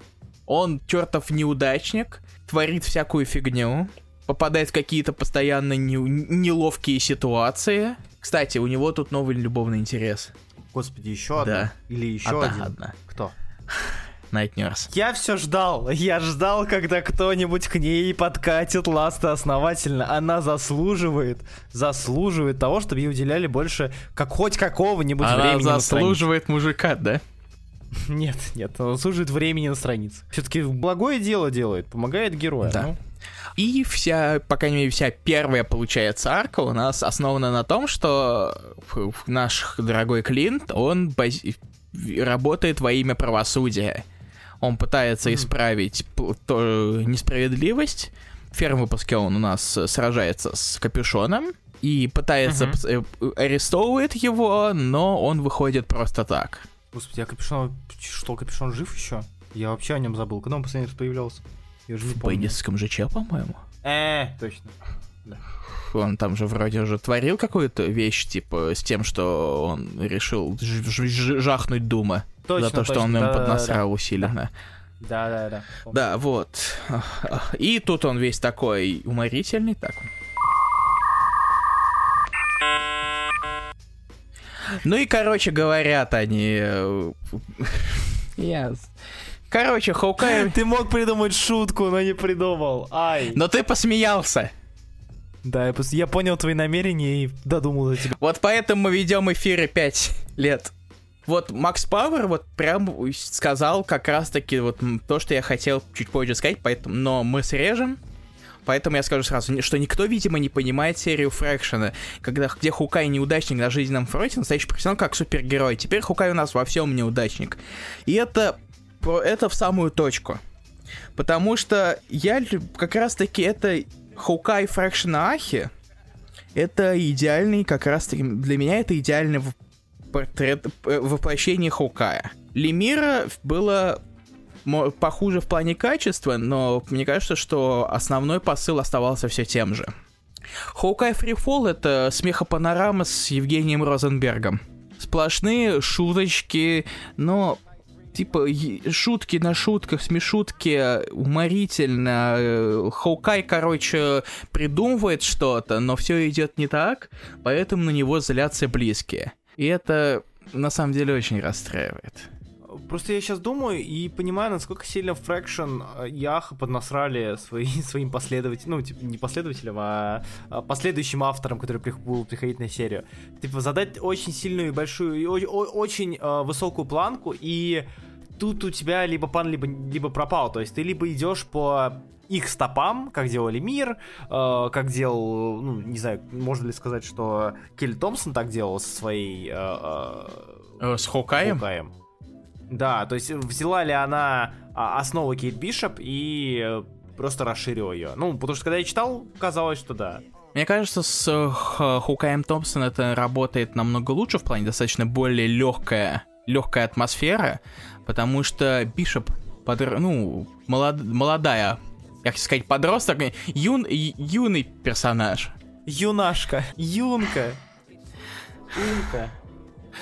Он чертов неудачник, творит всякую фигню, попадает в какие-то постоянно не- неловкие ситуации. Кстати, у него тут новый любовный интерес. Господи, еще одна? Да. Или еще одна, один? одна. Кто? Night Nurse. Я все ждал. Я ждал, когда кто-нибудь к ней подкатит ласта основательно. Она заслуживает, заслуживает того, чтобы ей уделяли больше, как хоть какого-нибудь Она времени на странице. заслуживает мужика, да? Нет, нет, она заслуживает времени на странице. Все-таки благое дело делает, помогает герою. Да. ну. И вся, по крайней мере, вся первая, получается, арка у нас основана на том, что наш дорогой Клинт, он бази- работает во имя правосудия. Он пытается исправить несправедливость. В первом выпуске он у нас э, сражается с Капюшоном и пытается э, арестовывает его, но он выходит просто так. Господи, а капюшон... Что, капюшон жив еще? Я вообще о нем забыл. Когда он последний раз появлялся? Я же не В помню. Беннисском ЖЧ, по-моему. Э, точно. Он там же вроде уже творил какую-то вещь, типа, с тем, что он решил жахнуть Дума. Точно, за то, что точно, он ему да-да-да-да. поднасрал усиленно. Да, да, да. Да, вот. И тут он весь такой уморительный. Так. Ну и, короче, говорят они... э, Я... Короче, Хоукай... Ты мог придумать шутку, но не придумал. Ай. Но ты посмеялся. Да, я, пос- я понял твои намерения и додумал до тебя. Вот поэтому мы ведем эфиры 5 лет. Вот Макс Пауэр вот прям сказал как раз-таки вот то, что я хотел чуть позже сказать, поэтому, но мы срежем. Поэтому я скажу сразу, что никто, видимо, не понимает серию Фрэкшена, когда, где Хукай неудачник на жизненном фронте, настоящий профессионал как супергерой. Теперь Хукай у нас во всем неудачник. И это, это в самую точку. Потому что я как раз-таки это Хукай Фрэкшена Ахи, это идеальный, как раз таки, для меня это идеальный портрет, э, воплощение Хоукая. Лемира было похуже в плане качества, но мне кажется, что основной посыл оставался все тем же. Хоукай Фрифол — это смехопанорама с Евгением Розенбергом. Сплошные шуточки, но типа шутки на шутках, смешутки, уморительно. Хоукай, короче, придумывает что-то, но все идет не так, поэтому на него злятся близкие. И это на самом деле очень расстраивает. Просто я сейчас думаю и понимаю, насколько сильно Фрэкшн и Аха поднасрали свои, своим последователям, ну, типа, не последователям, а, а последующим авторам, которые прих- будут приходить на серию. Типа, задать очень сильную и большую, и очень э, высокую планку, и тут у тебя либо пан, либо, либо пропал. То есть ты либо идешь по их стопам, как делали мир, э, как делал, ну, не знаю, можно ли сказать, что Келли Томпсон так делал со своей... Э, э, с Хокаем? Хокаем. Да, то есть взяла ли она а, основу Кейт Бишоп и э, просто расширила ее. Ну, потому что когда я читал, казалось, что да. Мне кажется, с э, Хукаем Томпсон это работает намного лучше в плане достаточно более легкая, легкая атмосфера, потому что Бишоп, подр... ну, молод... молодая, как сказать, подросток, юн... юный персонаж. Юнашка, юнка. Юнка.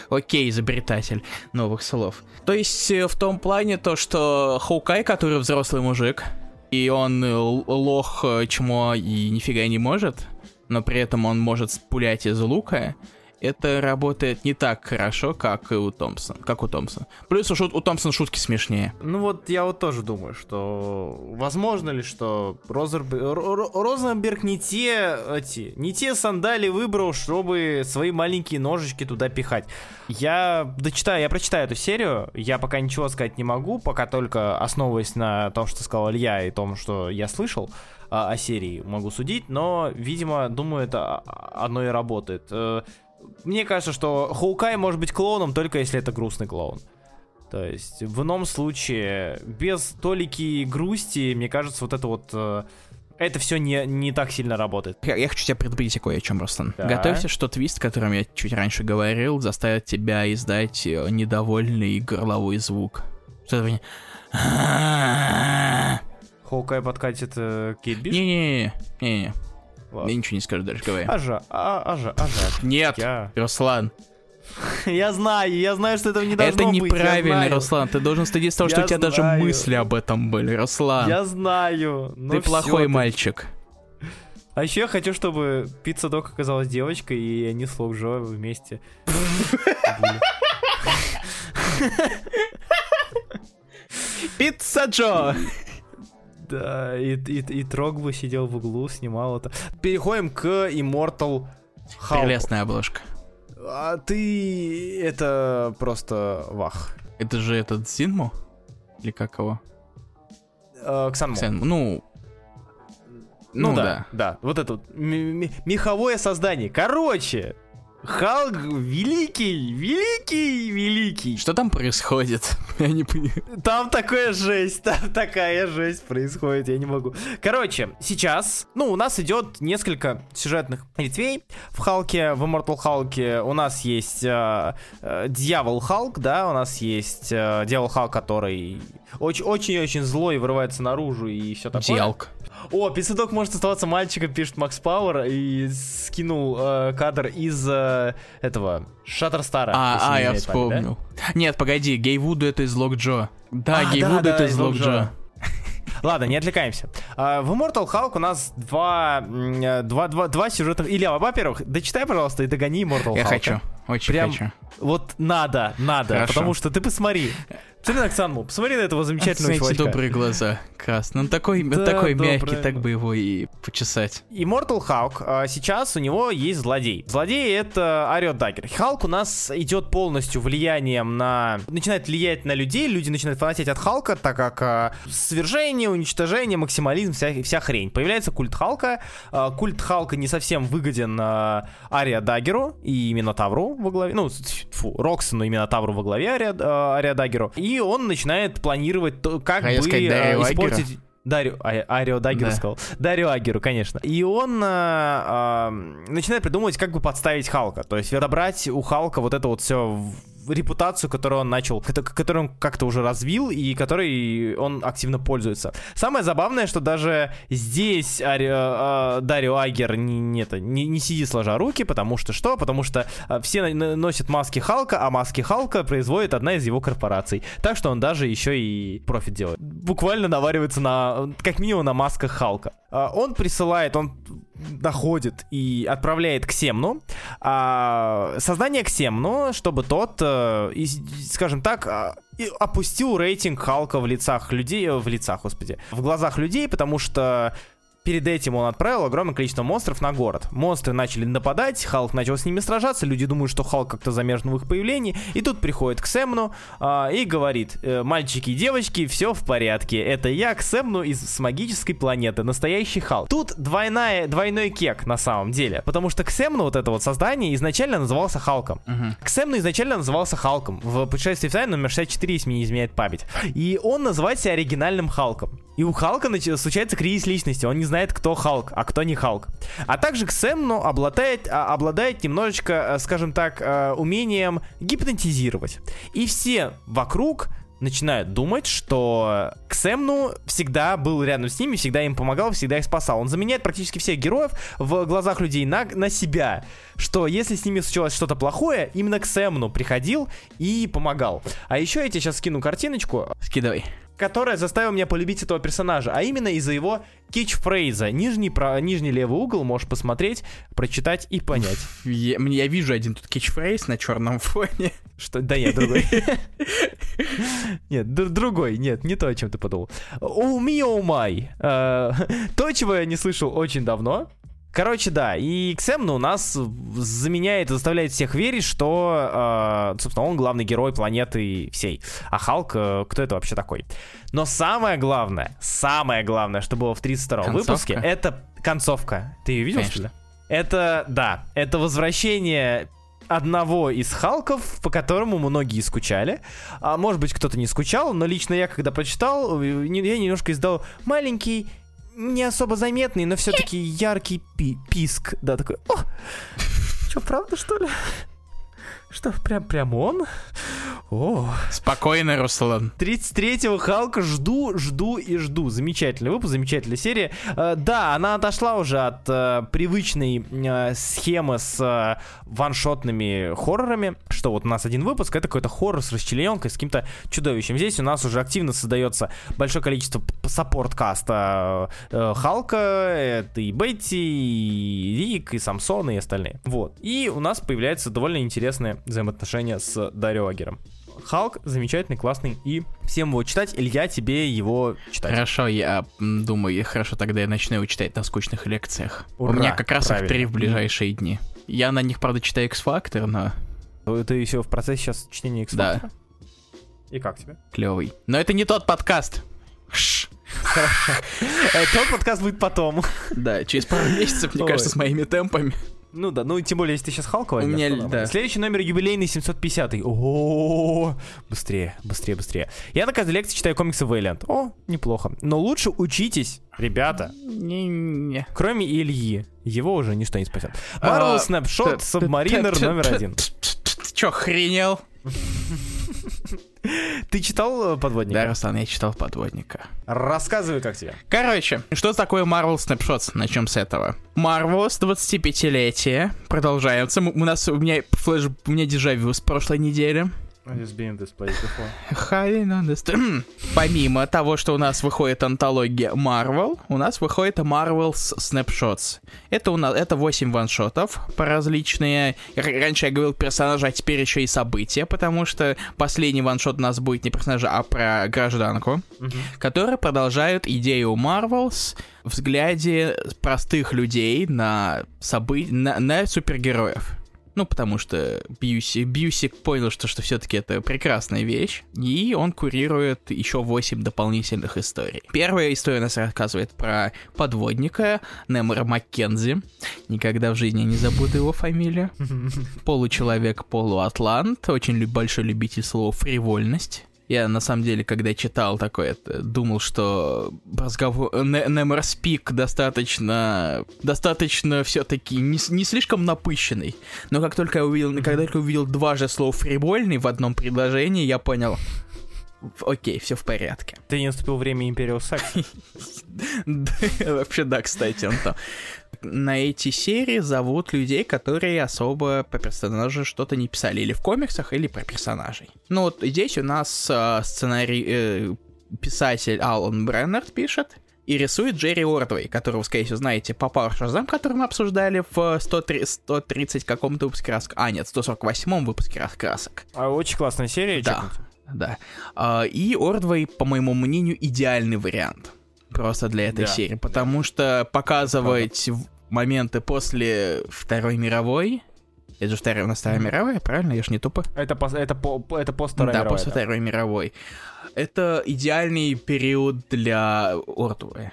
Окей, изобретатель новых слов. То есть э, в том плане то, что Хоукай, который взрослый мужик, и он э, лох, э, чмо и нифига не может, но при этом он может пулять из лука, это работает не так хорошо, как и у Томпсона. Как у Томпсона. Плюс у, у Томпсона шутки смешнее. Ну вот я вот тоже думаю, что возможно ли, что Розерб... Розенберг не те, эти, не те сандали выбрал, чтобы свои маленькие ножички туда пихать. Я дочитаю, я прочитаю эту серию, я пока ничего сказать не могу, пока только основываясь на том, что сказал Илья и том, что я слышал о, о серии, могу судить, но, видимо, думаю, это одно и работает. Мне кажется, что Хоукай может быть клоуном только если это грустный клоун. То есть в ином случае, без толики грусти, мне кажется, вот это вот... Э, это все не, не так сильно работает. Я, я хочу тебя предупредить кое о чем, Руслан. Да. Готовься, что твист, о котором я чуть раньше говорил, заставит тебя издать э, недовольный горловой звук. Что-то Хоукай подкатит э, Кейт Биш? Не-не-не. Ладно. Я ничего не скажу даже, говори. Ажа, а, ажа, ажа. Нет, я... Руслан. Я знаю, я знаю, что этого не должно быть. Это неправильно, Руслан. Ты должен стыдиться того, что у тебя даже мысли об этом были, Руслан. Я знаю. Ты плохой мальчик. А еще я хочу, чтобы Пицца Док оказалась девочкой, и они с Лоу вместе. Пицца Джо! Да, и, и, и Трог бы сидел в углу, снимал это. Переходим к Immortal Hulk. Прелестная обложка. А ты... Это просто вах. Это же этот Зинму? Или как его? Э, Ксанму. Ксанму. Ну, ну, ну да, да, да. Вот это вот меховое создание. Короче, Халк великий, великий, великий. Что там происходит? Я не понимаю. Там такая жесть, там такая жесть происходит, я не могу. Короче, сейчас, ну, у нас идет несколько сюжетных ветвей в Халке, в Immortal Халке. У нас есть э, э, Дьявол Халк, да, у нас есть э, Дьявол Халк, который очень-очень злой, вырывается наружу и все такое. Дьялк. О, пиццедок может оставаться мальчиком, пишет Макс Пауэр, и скинул э, кадр из э, этого Шаттерстара. А, а я вспомнил. да? Нет, погоди, Гейвуду это из Лок Джо. Да, а, Гейвуду да, это да, из Лок Джо. Ладно, не отвлекаемся. А, в Immortal Hulk у нас два, э, два, два, два сюжетных... Илья, во-первых, дочитай, пожалуйста, и догони Immortal Я Hulk. хочу, очень Прям хочу. Вот надо, надо, Хорошо. потому что ты посмотри. Смотри на Оксану, посмотри на этого замечательного Оцените чувачка. добрые глаза, Кас. Ну, он такой, да, такой мягкий, так бы его и почесать. Immortal Hulk, а, сейчас у него есть злодей. Злодей — это Арио Даггер. Халк у нас идет полностью влиянием на... Начинает влиять на людей, люди начинают фанатеть от Халка, так как а, свержение, уничтожение, максимализм, вся, вся хрень. Появляется культ Халка. А, культ Халка не совсем выгоден Дарио Аггеру и Минотавру во главе... Ну, фу, Роксону и Минотавру во главе Дарио, Дарио Аггеру. И он начинает планировать, то, как а бы сказать, э, испортить... Дарио, а, Дарио Аггеру да. сказал. Дарио Аггеру, конечно. И он а, а, начинает придумывать, как бы подставить Халка. То есть отобрать у Халка вот это вот все репутацию, которую он начал, которую он как-то уже развил и которой он активно пользуется. Самое забавное, что даже здесь Ари, э, Дарио Аггер не, не, не, не сидит сложа руки, потому что что? Потому что э, все носят маски Халка, а маски Халка производит одна из его корпораций. Так что он даже еще и профит делает. Буквально наваривается на, как минимум, на масках Халка. Он присылает, он находит и отправляет к Семну. А, создание к Семну, чтобы тот, а, и, скажем так, а, опустил рейтинг Халка в лицах людей, в лицах, господи, в глазах людей, потому что Перед этим он отправил огромное количество монстров на город. Монстры начали нападать, Халк начал с ними сражаться, люди думают, что Халк как-то замешан в их появлении, и тут приходит к Сэмну а, и говорит, «Э, мальчики и девочки, все в порядке, это я к Сэмну из с магической планеты, настоящий Халк. Тут двойная, двойной кек на самом деле, потому что Ксемну, вот это вот создание, изначально назывался Халком. Мгм. Ксемну изначально назывался Халком в путешествии в тайну номер 64, если мне не изменяет память. И он называет себя оригинальным Халком. И у Халка случается кризис личности, он не знает, кто Халк, а кто не Халк. А также Ксемну обладает, а, обладает немножечко, э, скажем так, э, умением гипнотизировать. И все вокруг начинают думать, что Ксемну всегда был рядом с ними, всегда им помогал, всегда их спасал. Он заменяет практически всех героев в глазах людей на, на себя. Что если с ними случилось что-то плохое, именно Ксемну приходил и помогал. А еще я тебе сейчас скину картиночку, Скидывай. Которая заставила меня полюбить этого персонажа, а именно из-за его кетчфрейза. Нижний, про, нижний левый угол можешь посмотреть, прочитать и понять. Я, я вижу один тут кетчфрейз на черном фоне. Что? Да нет, другой. Нет, другой, нет, не то, о чем ты подумал. О ми, о май. Э, То, чего я не слышал очень давно. Короче, да, и Ксемну у нас заменяет, заставляет всех верить, что, э, собственно, он главный герой планеты всей. А Халк, э, кто это вообще такой? Но самое главное, самое главное, что было в 32-м Концовка? выпуске, это концовка. Ты ее видел, Конечно. что ли? Это, да, это возвращение одного из Халков, по которому многие скучали. А может быть, кто-то не скучал, но лично я, когда прочитал, э, я немножко издал маленький, не особо заметный, но все-таки яркий пи- писк. Да, такой, о, что, правда, что ли? Что, прям, прям он? О, Спокойно, Руслан. 33-го Халка жду, жду и жду. Замечательный выпуск, замечательная серия. Э, да, она отошла уже от э, привычной э, схемы с э, ваншотными хоррорами. Что вот у нас один выпуск, это какой-то хоррор с расчлененкой, с каким-то чудовищем. Здесь у нас уже активно создается большое количество саппорт-каста э, Халка. Это и Бетти, и Рик, и Самсон, и остальные. Вот. И у нас появляется довольно интересное взаимоотношение с Дарио Агером. Халк замечательный, классный, и всем его читать. Илья, тебе его читать. Хорошо, я думаю, хорошо, тогда я начну его читать на скучных лекциях. Ура, У меня как раз их правильно. три в ближайшие дни. Я на них, правда, читаю X-Factor, но Ты еще в процессе сейчас чтения X Да. И как тебе? клевый. Но это не тот подкаст. Э, Тот подкаст будет потом. Да, через пару месяцев, мне кажется, с моими темпами. Ну да, ну и тем более, если ты сейчас Халка У возьмешь, меня ль- нормально. да. Следующий номер юбилейный 750 О, быстрее, быстрее, быстрее. Я на каждой лекции читаю комиксы Вейлент. О, неплохо. Но лучше учитесь, ребята. Не-не. Кроме Ильи. Его уже ничто не спасет. А, Marvel Snapshot Submariner номер один. Ты чё, охренел? Ты читал э, подводника? Да, Руслан, я читал подводника. Рассказывай, как тебе. Короче, что такое Marvel Snapshots? Начнем с этого. Marvel с 25-летия продолжается. У нас у меня флеш, у меня дежавю с прошлой недели. Highly understand. Помимо того, что у нас выходит антология Marvel, у нас выходит Marvel Snapshots. Это у нас это 8 ваншотов по различные. Раньше я говорил персонажи, а теперь еще и события, потому что последний ваншот у нас будет не персонажа, а про гражданку, которые продолжают идею Marvels взгляде простых людей на события, на, на супергероев. Ну, потому что Бьюси, Бьюсик понял, что, что все-таки это прекрасная вещь, и он курирует еще 8 дополнительных историй. Первая история нас рассказывает про подводника Немора Маккензи. Никогда в жизни не забуду его фамилию. Получеловек, полуатлант, очень большой любитель слова фривольность. Я, на самом деле, когда читал такое, думал, что разговор... Не- Немор Спик достаточно... Достаточно все-таки не, не слишком напыщенный. Но как только я увидел... Когда только увидел два же слова фривольный в одном предложении, я понял... Окей, все в порядке. Ты не наступил время? Да, Вообще, да, кстати, он там. На эти серии зовут людей, которые особо по персонажу что-то не писали. Или в комиксах, или про персонажей. Ну вот здесь у нас а, сценарий... э, писатель Алан Бреннард пишет. И рисует Джерри Ордвей, которого, скорее всего, знаете, по Power Shazam, который мы обсуждали в 103 130 каком-то выпуске раскрасок. А, нет, 148 выпуске раскрасок. А, Очень классная серия. Да. чекните. Да. А, И Ордвей, по моему мнению, идеальный вариант. Просто для этой Да. серии, потому что показывать в- моменты после Второй мировой, это же вторая, у нас Вторая мировая, правильно? Я ж не тупо. Это, это, это пост Второй да, мировой, после да. Второй мировой. Это идеальный период для Ордуэ.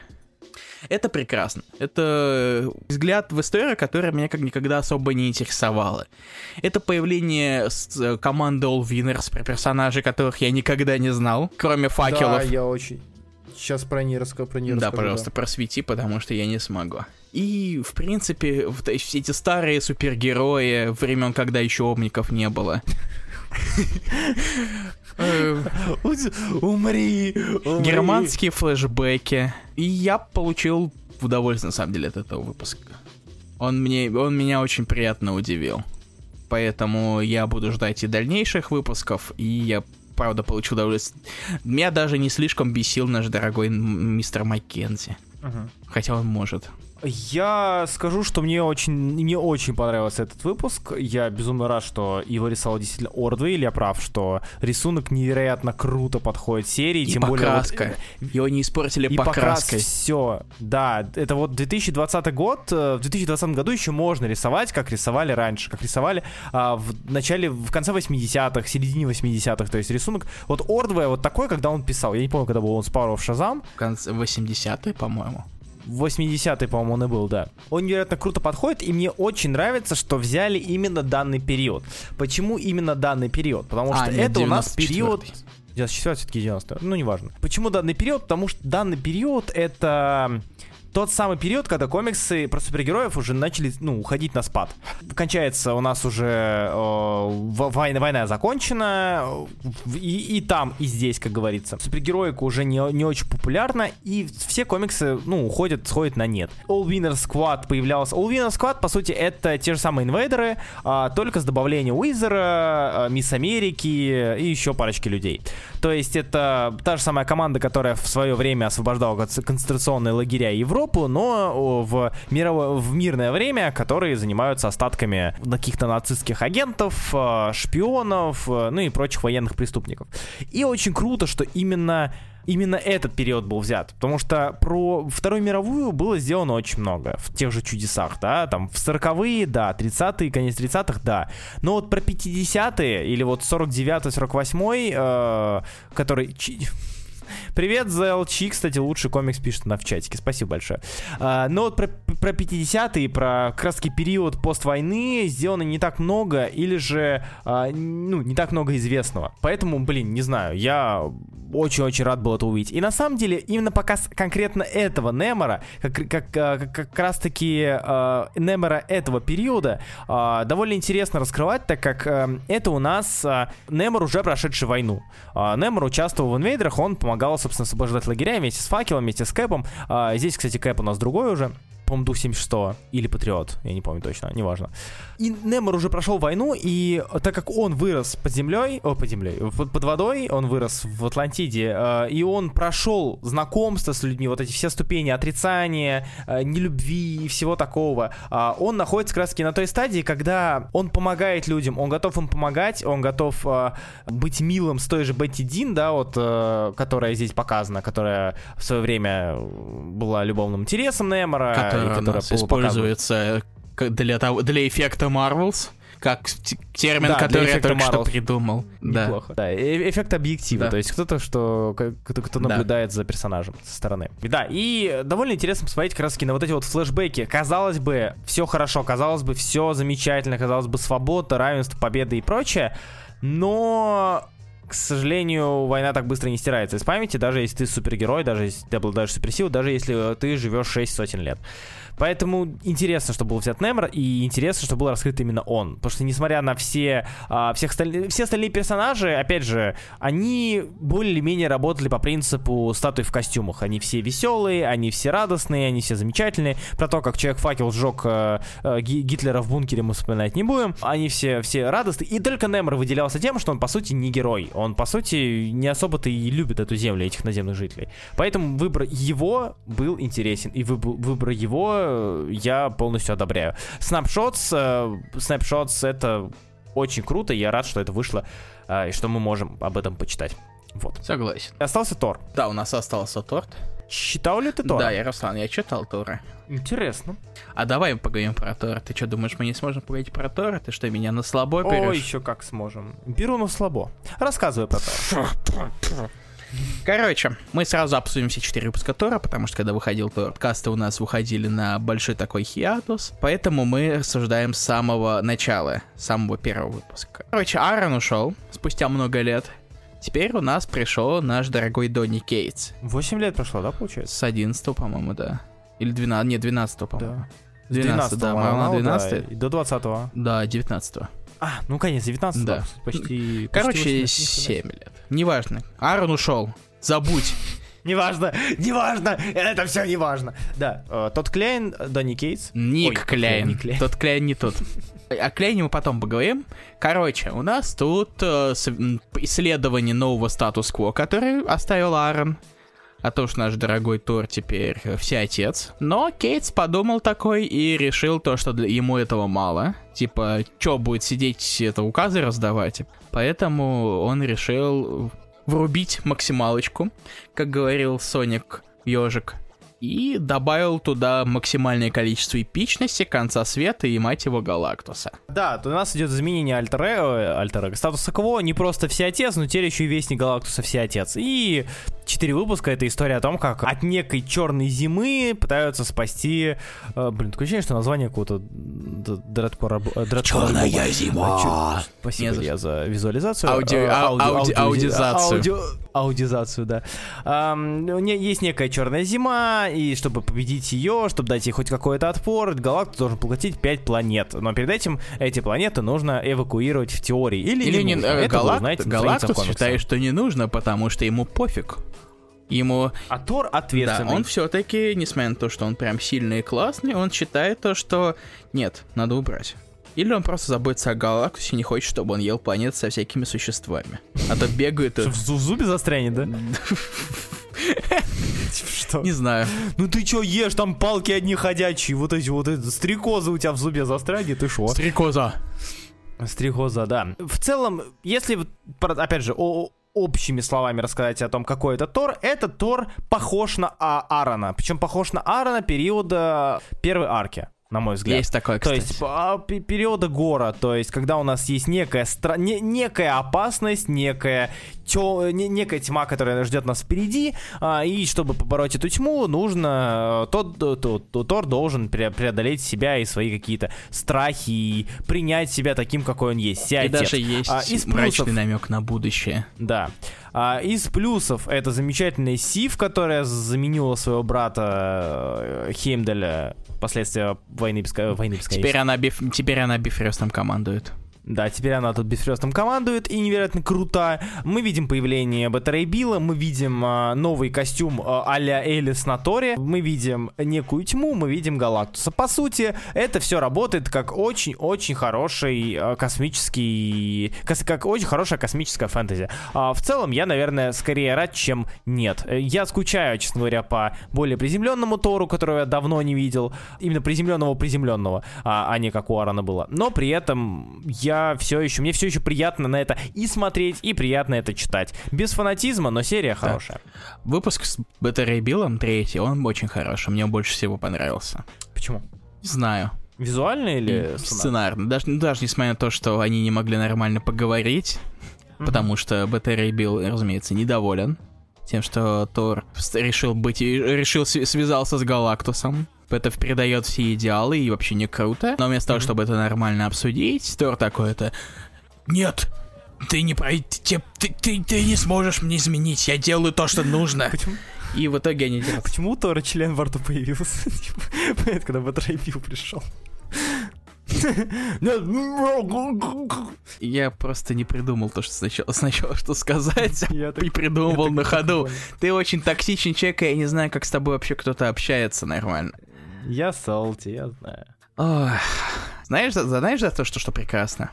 Это прекрасно. Это взгляд в историю, которая меня как никогда особо не интересовала. Это появление э, команды All Winners, про персонажей, которых я никогда не знал, кроме факелов. Да, я очень... Сейчас про ней расскажу, про нее Да, расскажу, пожалуйста, просвети, потому что я не смогу. И, в принципе, в- то есть все эти старые супергерои времен, когда еще обников не было. Э, Умри! умри. Германские флешбеки. И я получил удовольствие, на самом деле, от этого выпуска. Он, мне, он меня очень приятно удивил. Поэтому я буду ждать и дальнейших выпусков, и я, правда, получу удовольствие. Меня даже не слишком бесил наш дорогой мистер Маккензи. Мгм. Хотя он может. Я скажу, что мне очень, мне очень понравился этот выпуск. Я безумно рад, что его рисовал действительно Ордвей. Или я прав, что рисунок невероятно круто подходит серии. И тем более вот, покраска. Его не испортили И покрас покраской. все. Да, это вот 2020 год. э, В 2020 году еще можно рисовать, как рисовали раньше, как рисовали а, в начале, в конце 80-х, середине 80-х. То есть рисунок. Вот Ордвей вот такой, когда он писал. Я не помню, когда был он с Power of Shazam. В конце 80-е, по-моему. В 80-й, по-моему, он и был, да. Он невероятно круто подходит, и мне очень нравится, что взяли именно данный период. Почему именно данный период? Потому что А, нет, это у нас 94-й. период... 94 все-таки 90 ну неважно. Почему данный период? Потому что данный период это тот самый период, когда комиксы про супергероев уже начали, ну, уходить на спад. Кончается у нас уже э, война, война закончена, и, и там, и здесь, как говорится. Супергероика уже не, не очень популярна, и все комиксы, ну, уходят, сходят на нет. All Winner Squad появлялся. All Winner Squad, по сути, это те же самые инвейдеры, а, только с добавлением Уизера, а, Мисс Америки и еще парочки людей. То есть это та же самая команда, которая в свое время освобождала конц- концентрационные лагеря и Европу, но в, мировое, в мирное время, которые занимаются остатками каких-то нацистских агентов, э, шпионов, э, ну и прочих военных преступников. И очень круто, что именно именно этот период был взят. Потому что про Вторую мировую было сделано очень много. В тех же чудесах, да, там в 40-е, да, 30-е, конец 30-х, да. Но вот про 50-е или вот 49-48, э, который... Привет, ZLC, кстати, лучший комикс пишет она в чатике, спасибо большое. А, но вот про, про 50-е, про краткий период поствойны сделано не так много, или же, а, ну, не так много известного. Поэтому, блин, не знаю, я очень-очень рад был это увидеть. И на самом деле, именно показ конкретно этого Немора, как, как, а, как, как раз-таки а, Немора этого периода, а, довольно интересно раскрывать, так как а, это у нас а, Немор, уже прошедший войну. А, Немор участвовал в инвейдерах, он помогал, собственно, освобождать лагеря вместе с Факелом, вместе с Кэпом. А, здесь, кстати, Кэп у нас другой уже по-моему, Дух 76 или Патриот, я не помню точно, неважно. И Немор уже прошел войну, и так как он вырос под землей, о, под землей, под, под водой, он вырос в Атлантиде, э, и он прошел знакомство с людьми, вот эти все ступени отрицания, э, нелюбви и всего такого, а он находится как раз таки на той стадии, когда он помогает людям, он готов им помогать, он готов э, быть милым с той же Бетти Дин, да, вот, э, которая здесь показана, которая в свое время была любовным интересом Немора, Которая и у которая используется для, того, для эффекта Marvels, как термин, Да, который я только что Marvels. придумал. Да. Неплохо. Да, э- эффект объектива, Да. то есть кто-то, что кто, кто Да. наблюдает за персонажем со стороны. И Да, и довольно интересно посмотреть как раз таки на вот эти вот флешбеки. Казалось бы, все хорошо, казалось бы, все замечательно, казалось бы, свобода, равенство, победа и прочее, но к сожалению, война так быстро не стирается из памяти, даже если ты супергерой, даже если ты обладаешь суперсилой, даже если ты живешь 6 сотен лет. Поэтому интересно, что был взят Немор, и интересно, что был раскрыт именно он. Потому что, несмотря на все, а, всех осталь- все остальные персонажи, опять же, они более или менее работали по принципу статуи в костюмах. Они все веселые, они все радостные, они все замечательные. Про то, как Человек-факел сжег э, э, Ги- Гитлера в бункере, мы вспоминать не будем. Они все, все радостные. И только Немор выделялся тем, что он, по сути, не герой. Он, по сути, не особо-то и любит эту землю, этих наземных жителей. Поэтому выбор его был интересен. И выбор, выбор его э, я полностью одобряю. Snapshots, э, Snapshots это очень круто. Я рад, что это вышло э, и что мы можем об этом почитать. Вот. Согласен. Остался Тор. Да, у нас остался торт. Читал ли ты Тора? Да, я Руслан, я читал Тора. Интересно. А давай поговорим про Тора. Ты что, думаешь, мы не сможем поговорить про Тора? Ты что, меня на слабо О, берешь? еще как сможем. Беру на слабо. Рассказывай про Тора. Короче, мы сразу обсудим все четыре выпуска Тора, потому что когда выходил Тор, подкасты у нас выходили на большой такой хиатус, поэтому мы рассуждаем с самого начала, с самого первого выпуска. Короче, Аарон ушел спустя много лет. Теперь у нас пришел наш дорогой Донни Кейтс. 8 лет прошло, да, получается? С 11 по-моему, да. Или 12, нет, 12 по-моему. Да. 12, да, по-моему, 12 да, до 20 Да, 19 А, ну, конечно, 19 Да. почти... Короче, почти 8 лет. 7 лет. Неважно. Аарон ушел. Забудь. Неважно, неважно, это все неважно. Да, э, тот Клейн, Донни Кейтс. Ник Кляйн. Тот Кляйн не тот. О Кляйне мы потом поговорим. Короче, у нас тут э, исследование нового статус-кво, который оставил Аарон. А то, что наш дорогой Тор теперь э, всеотец. Но Кейтс подумал такой и решил то, что для- ему этого мало. Типа, чё будет сидеть, это указы раздавать? Поэтому он решил врубить максималочку, как говорил Соник Ежик, и добавил туда максимальное количество эпичности, конца света и, мать его, Галактуса. Да, то у нас идет изменение альтера, альтера статуса кво, не просто всеотец, но теперь еще и вестник Галактуса всеотец. И четыре выпуска это история о том, как от некой черной зимы пытаются спасти. э, блин, такое ощущение, что название какого-то дредкора. дредкора альбома. А, Спасибо, Не за Илья, за визуализацию. Ауди- Э, ау- ауди- аудизацию. ауди- аудизацию, да. Нее есть некая черная зима, и чтобы победить ее, чтобы дать ей хоть какой-то отпор, Галактус должен поглотить 5 планет. Но перед этим эти планеты нужно эвакуировать в теории. Или, Или не не, э, Галак- Галактус считает, что не нужно, потому что ему пофиг. Ему, А Тор да, ответственный. он все-таки, несмотря на то, что он прям сильный и классный, он считает то, что нет, надо убрать. Или он просто заботится о Галактусе и не хочет, чтобы он ел планет со всякими существами. А то бегает и... В зу- в зубе застрянет, да? Что? Не знаю. Ну ты чё ешь, там палки одни ходячие, вот эти вот эти стрекозы у тебя в зубе застрянет, ты шо? Стрекоза. Стрекоза, да. В целом, если, опять же, о- общими словами рассказать о том, какой это Тор, этот Тор похож на а- Аарона. Причем похож на Аарона периода первой арки, на мой взгляд. Есть такое, То кстати. есть а, пе- периода гора, то есть когда у нас есть некая, стра- не- некая опасность, некая, тё- не- некая тьма, которая ждет нас впереди, а, и чтобы побороть эту тьму, нужно, э, тот, то- то- то- Тор должен пре- преодолеть себя и свои какие-то страхи, и принять себя таким, какой он есть. И Всеотец. даже есть А, из мрачный плюсов- намек на будущее. Да. А, из плюсов это замечательная Сив, которая заменила своего брата э, Хеймдаля последствия войны, беско... войны бесконечности. Теперь она, биф... Теперь она Бифрестом командует. Да, теперь она тут бесфрестом командует и невероятно крута. Мы видим появление Батарей Билла, мы видим а, новый костюм а, а-ля Элис на Торе, мы видим некую тьму, мы видим Галактуса. По сути, это все работает как очень-очень хороший а, космический... кос- как очень хорошая космическая фэнтези. А, в целом, я, наверное, скорее рад, чем нет. Э, Я скучаю, честно говоря, по более приземленному Тору, которого я давно не видел. Именно приземленного-приземленного, а, а не как у Аарона было. Но при этом я все еще... Мне все еще приятно на это и смотреть, и приятно это читать. Без фанатизма, но серия хорошая. Выпуск с Батарей Биллом, третий, он очень хороший. Мне больше всего понравился. Почему? Не знаю. Визуально или сценарно? сценарно. Даже, ну, даже несмотря на то, что они не могли нормально поговорить, Мгм. потому что Батарей Билл, разумеется, недоволен тем, что Тор решил быть, решил св- связался с Галактусом. Это придает все идеалы и вообще не круто. Но вместо того, Мгм. чтобы это нормально обсудить, Тор такой это... Нет, ты не пройти, ты, ты, ты не сможешь мне изменить, я делаю то, что нужно. Почему? И в итоге они делают. Почему у Тора член во рту появился? Типа, Понятно, когда Батрейпил пришел. Я просто не придумал то, что сначала, сначала что сказать, Я так- и придумывал я на ходу. Ты очень токсичный человек, и я не знаю, как с тобой вообще кто-то общается нормально. Я салти, я знаю. Ох. Знаешь, знаешь за то, что, что прекрасно?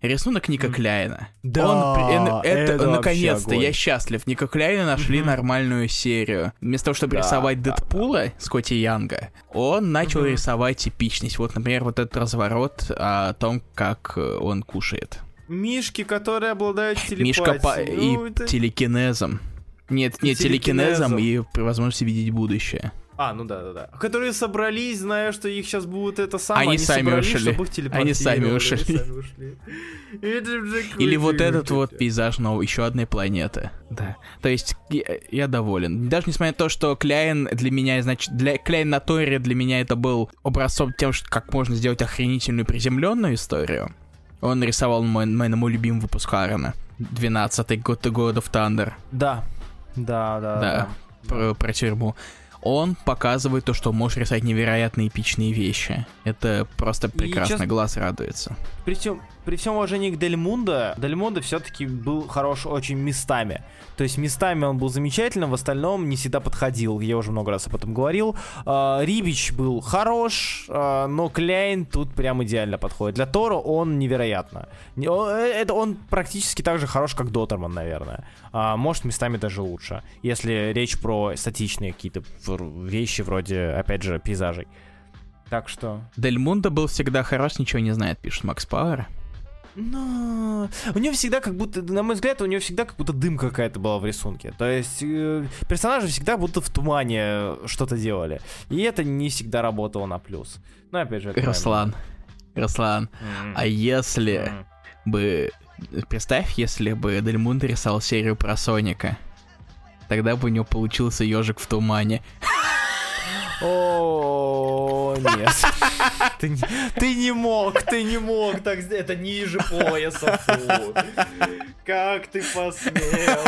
Рисунок Ника. Кляйна. Да, Он, это, это наконец-то, я счастлив. Ника Кляйна нашли Мгм. нормальную серию. Вместо того, чтобы Да, рисовать да, Дэдпула, Скотти Янга, он начал Мгм. рисовать типичность. Вот, например, вот этот разворот о том, как э, он кушает. Мишки, которые обладают телепатией. Мишка по- и Ну, это- телекинезом. Нет, нет, телекинезом и возможностью видеть будущее. А, ну да, да, да. Которые собрались, зная, что их сейчас будут это самое. Они, сами собрались, ушли. Чтобы их Они сами ушли. Они сами ушли. Или вот этот вот пейзаж новой, еще одной планеты. Да. То есть я, я доволен. Даже несмотря на то, что Кляйн для меня, значит, для Кляйн на Торе для меня это был образцом тем, что как можно сделать охренительную приземленную историю. Он рисовал мой, мой, мой любимый выпуск Харрена. 12-й год God of Thunder. Да. Да, да, Да. Про, про тюрьму. Он показывает то, что может рисовать невероятно эпичные вещи. Это просто прекрасно, честно- глаз радуется. При всем, при всем уважении к Дель Мундо, Дель Мундо все-таки был хорош очень местами. То есть местами он был замечательным, в остальном не всегда подходил. Я уже много раз об этом говорил. А, Рибич был хорош, а, но Кляйн тут прям идеально подходит. Для Тора он невероятно. Э, Это он практически так же хорош, как Дотерман, наверное. А, может, местами даже лучше. Если речь про статичные какие-то вещи вроде, опять же, пейзажей. Так что... Дель Мундо был всегда хорош, ничего не знает, пишет Макс Пауэр. Но у него всегда как будто, на мой взгляд, у него всегда как будто дым какая-то была в рисунке. То есть э, персонажи всегда будто в тумане что-то делали. И это не всегда работало на плюс. Но опять же... это Руслан, Руслан, мысль. а если М. бы... Представь, если бы Дель Мундо рисовал серию про Соника. Тогда бы у него получился ежик в тумане. О, нет. Ты Ты не мог, ты не мог так сделать. Это ниже пояса, фу. Как ты посмел?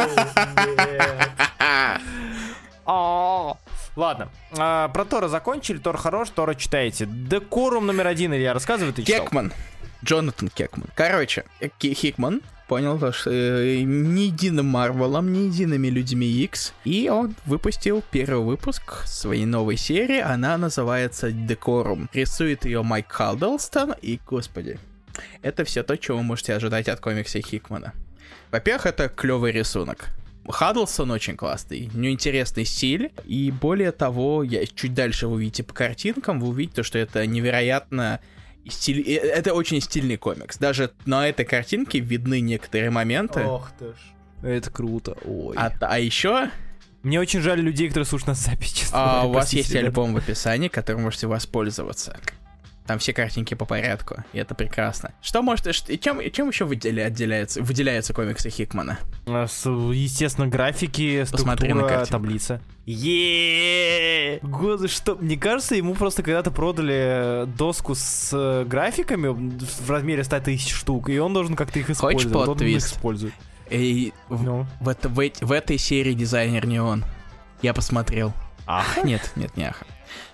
А, Ладно, а, про Тора закончили, Тор хорош, Тора читаете. Декорум номер один, Илья, рассказывай, ты читал? Кекман. Джонатан Кекман. Короче, Хикман понял то, что э, ни единым Марвелом, ни едиными людьми X, и он выпустил первый выпуск своей новой серии, она называется Декорум. Рисует ее Майк Халдалстон, и, господи, это все то, чего вы можете ожидать от комикса Хикмана. Во-первых, это клевый рисунок. Хаддлсон очень классный, у него интересный стиль, и более того, я чуть дальше вы увидите по картинкам, вы увидите, что это невероятно стиль... э, Это очень стильный комикс. Даже на этой картинке видны некоторые моменты. Ох ты ж. Это круто, ой. А, а еще Мне очень жаль людей, которые слушают нас запись, а, у вас есть ребята. альбом в описании, которым можете воспользоваться. Там все картинки по порядку, и это прекрасно. Что может... и Чем, и чем еще выделя- отделяется, выделяются комиксы Хикмана? Естественно, графики, Посмотри на структура, картинку. таблица. Еее! Господи, что? Мне кажется, ему просто когда-то продали доску с графиками в размере 100 тысяч штук, и он должен как-то их использовать. Вот он их использует. И в, Ну. в, в эт- в этой серии дизайнер не он. Я посмотрел. Ах. Нет, нет, не Аха.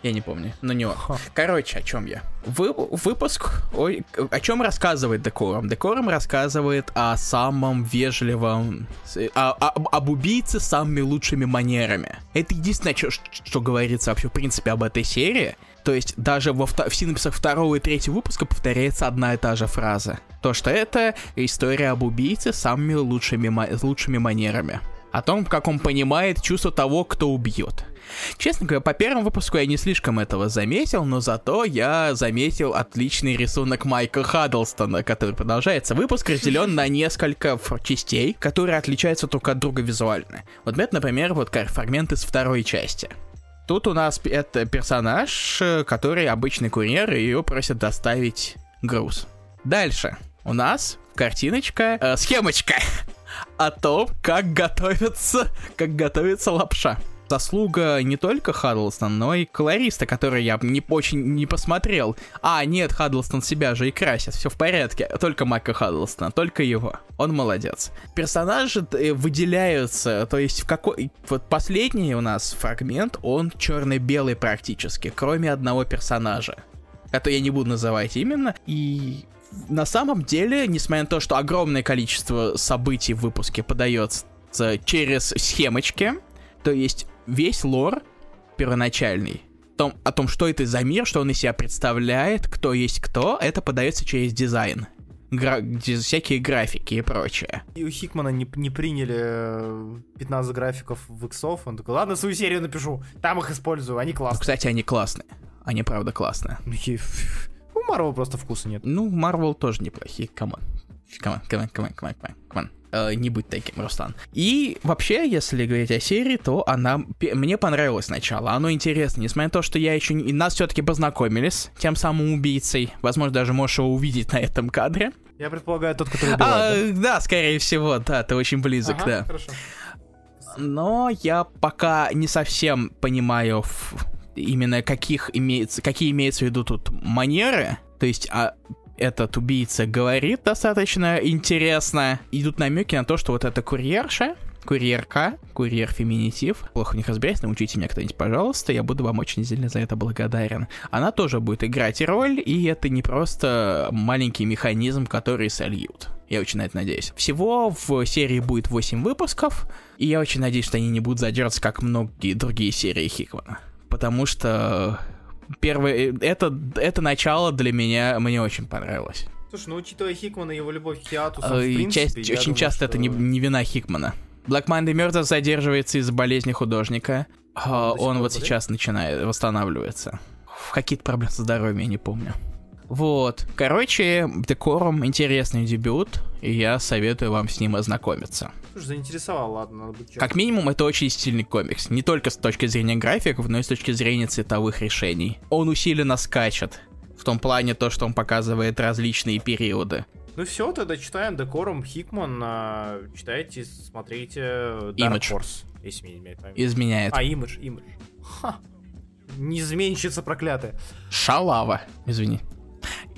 Я не помню, но не он. Ха. Короче, о чем я? Вы, выпуск, ой, о чем рассказывает Декорум? Декорум рассказывает о самом вежливом, о- о- об убийце с самыми лучшими манерами. Это единственное, что, что говорится вообще в принципе об этой серии. То есть даже во в синапсах второго и третьего выпуска повторяется одна и та же фраза. То, что это история об убийце с самыми лучшими, лучшими манерами. О том, как он понимает чувство того, кто убьет. Честно говоря, по первому выпуску я не слишком этого заметил, но зато я заметил отличный рисунок Майка Хаддлстона, который продолжается. Выпуск разделен на несколько частей, которые отличаются друг от друга визуально. Вот это, например, вот фрагмент из второй части. Тут у нас это персонаж, э, который обычный курьер, и ее просят доставить груз. Дальше у нас картиночка, э, схемочка о том, как готовится, как готовится лапша. Заслуга не только Хаддлстон, но и колориста, который я не очень не посмотрел. А, нет, Хаддлстон себя же и красит, все в порядке. Только Майка Хаддлстона, только его. Он молодец. Персонажи э, выделяются, то есть в какой... Вот последний у нас фрагмент, он черно-белый практически, кроме одного персонажа. Это я не буду называть именно. И на самом деле, несмотря на то, что огромное количество событий в выпуске подается через схемочки, то есть весь лор первоначальный, том, о том, что это за мир, что он из себя представляет, кто есть кто, это подается через дизайн. Гра- всякие графики и прочее. И у Хикмана не, не приняли э, 15 графиков в иксов. Он такой, ладно, свою серию напишу, там их использую, они Ну, классные. кстати, они классные. Они правда классные. Марвел просто вкуса нет. Ну, Марвел тоже неплохие. Камон. Камон, камон, камон, камон, камон, камон. Э, не быть таким, Руслан. И вообще, если говорить о серии, то она мне понравилось сначала. Оно интересно, несмотря на то, что я еще не... нас все-таки познакомились тем самым убийцей. Возможно, даже можешь его увидеть на этом кадре. Я предполагаю, тот, который А, убивает, да, скорее всего, да, ты очень близок, Ага, да. хорошо. Но я пока не совсем понимаю именно каких имеется, какие имеются в виду тут манеры. То есть, а этот убийца говорит достаточно интересно. Идут намеки на то, что вот эта курьерша, курьерка, курьер-феминитив, плохо в них разбираюсь, научите меня кто-нибудь, пожалуйста, я буду вам очень сильно за это благодарен. Она тоже будет играть роль, и это не просто маленький механизм, который сольют. Я очень на это надеюсь. Всего в серии будет 8 выпусков, и я очень надеюсь, что они не будут задерживаться, как многие другие серии Хикмана. Потому что первое, это, это начало для меня, мне очень понравилось. Слушай, ну учитывая Хикмана и его любовь к хиатусам, Э, в принципе, часть- очень думаю, часто это не, что- не вина Хикмана. Black Monday мертв задерживается из-за болезни художника. Он пор вот болеет? сейчас начинает восстанавливается. Какие-то проблемы со здоровьем, я не помню. Вот. Короче, Декорум интересный дебют, и я советую вам с ним ознакомиться. Слушай, заинтересовал, ладно, надо быть Как минимум, это очень стильный комикс. Не только с точки зрения графиков, но и с точки зрения цветовых решений. Он усиленно скачет. В том плане то, что он показывает различные периоды. Ну все, тогда читаем Декорум, Хикман, а, читайте, смотрите Dark Image. Horse, если мне не изменяет. А, Имидж, Имидж. Ха. Неизменщица проклятая. Шалава, извини.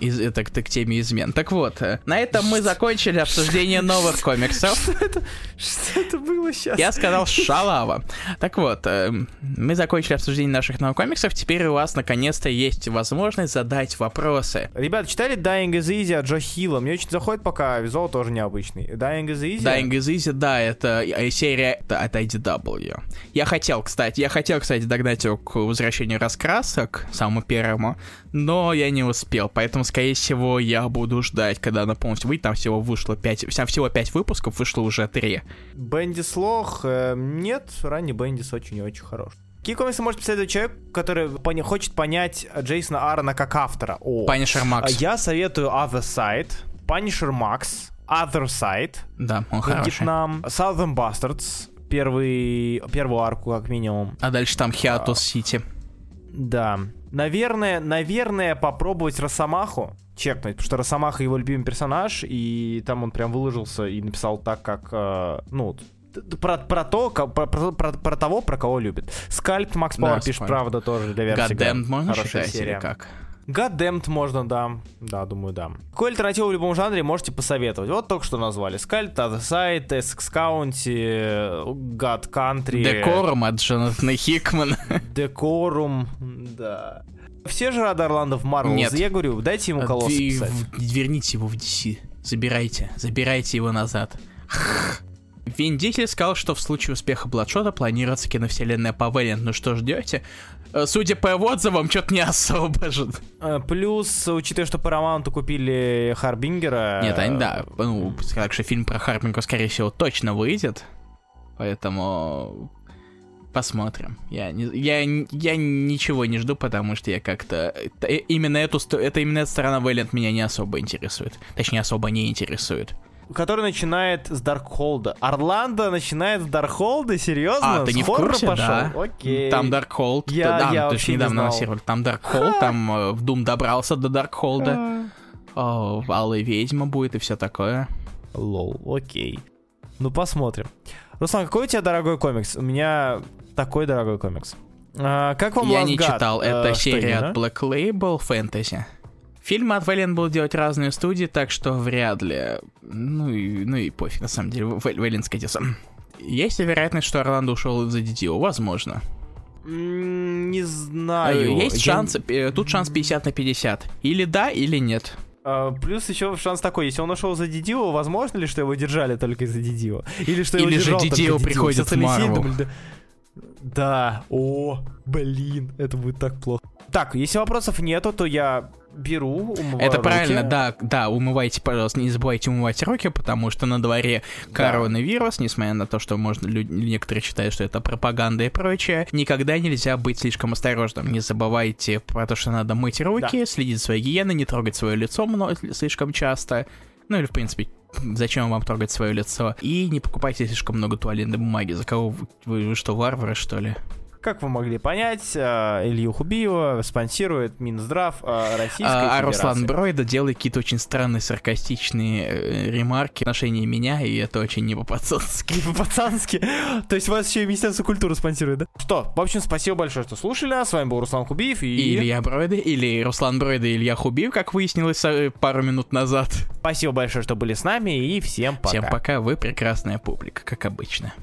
Из, это к, к теме измен. Так вот, э, на этом мы закончили обсуждение новых комиксов. Что это было сейчас? Я сказал шалава. Так вот, э, мы закончили обсуждение наших новых комиксов. Теперь у вас наконец-то есть возможность задать вопросы. Ребята, читали Dying is Easy от Джо Хилла? Мне очень заходит, пока визуал тоже необычный. Dying is Easy? Dying is Easy, да, это э, серия от IDW. Я хотел, кстати, я хотел, кстати, догнать его к возвращению раскрасок, самому первому, но я не успел, поэтому, скорее всего, я буду ждать, когда она полностью выйдет. Там всего вышло 5, всего 5 выпусков, вышло уже 3. Бендис Лох? э, нет, ранний Бендис очень и очень хорош. Какие комиксы может посоветовать человек, который поня- хочет понять Джейсона Аарона как автора? О, Punisher Max. я советую Other Side, Punisher Max, Other Side, Да, он хороший. Вьетнам, Southern Bastards, первый, первую арку как минимум. А дальше там Хиатус Сити. Да. Наверное, наверное, попробовать Росомаху чекнуть, потому что Росомаха его любимый персонаж, и там он прям выложился и написал так, как, э, ну, про, про то, про, про- про- про того, про кого любит. Скальп Макс Да, Пауэр пишет, Скальп. правда, тоже для версии. Goddamned можно Хорошая считать серия. или как? Goddamned можно, да. Да, думаю, да. Какую альтернативу в любом жанре можете посоветовать? Вот только что назвали. Скальп, Other Side, Essex County, God Country. Декорум от Джонатана Хикмана. Декорум, да. Все же рады Орландо в Марвел. Нет. Я говорю, дайте ему колосс Вы- писать. Верните его в DC. Забирайте. Забирайте его назад. Вин Дизель сказал, что в случае успеха Бладшота планируется киновселенная по Вэллиант. Ну что ждете? Э, Судя по его отзывам, что-то не особо же. Э, Плюс, учитывая, что Paramount купили Харбингера... Нет, они, да, ну, так что фильм про Харпинга, скорее всего, точно выйдет. Поэтому посмотрим. Я, не, я, я ничего не жду, потому что я как-то... э, Именно эту, это именно эта сторона Вэллиант меня не особо интересует. Точнее, особо не интересует. Который начинает с Даркхолда. Орландо начинает с Даркхолда? Серьезно? А, ты не в хоррора курсе, пошел? да? Окей. Там Даркхолд. Я- да, я то есть не недавно анонсировали. Там Даркхолд, там э, Дум добрался до Даркхолда. О, Алая ведьма будет и все такое. Лол, окей. Ну, посмотрим. Руслан, какой у тебя дорогой комикс? У меня такой дорогой комикс. А, как вам Я Last не God? читал. Э, Это что серия от Black Label Fantasy. Фильмы от Valiant будут делать разные студии, так что вряд ли. Ну и, ну и пофиг, на самом деле. Вэллиант скатился. Есть ли вероятность, что Орландо ушел из-за DDO? Возможно. Не Э, знаю. Есть Я- шанс, э, тут шанс 50 на 50. Или да, или нет. А, Плюс еще шанс такой, если он ушел за Дидио, возможно ли, что его держали только из-за Дидио? Или что его Или же Дидио приходит в думали, да. Да, о, блин, это будет так плохо. Так, если вопросов нету, то я беру, умываю Это руки. правильно, да, да, умывайте, пожалуйста, не забывайте умывать руки, потому что на дворе коронавирус, несмотря на то, что можно, лю- некоторые считают, что это пропаганда и прочее, никогда нельзя быть слишком осторожным. Не забывайте про то, что надо мыть руки, следить за своей гигиеной, не трогать свое лицо мно- слишком часто, ну или, в принципе, зачем вам трогать свое лицо? И не покупайте слишком много туалетной бумаги. За кого вы, вы, вы что, варвары, что ли? Как вы могли понять, э, Илью Хубиева спонсирует Минздрав э, Российской А, а Федерации. Руслан Бройда делает какие-то очень странные саркастичные э, ремарки в отношении меня, и это очень не по-пацански. По-пацански. То есть вас еще и Министерство культуры спонсирует, да? Что, в общем, спасибо большое, что слушали. С вами был Руслан Хубиев и... И Илья Бройда, или Руслан Бройда, и Илья Хубиев, как выяснилось пару минут назад. Спасибо большое, что были с нами, и всем пока. Всем пока, вы прекрасная публика, как обычно.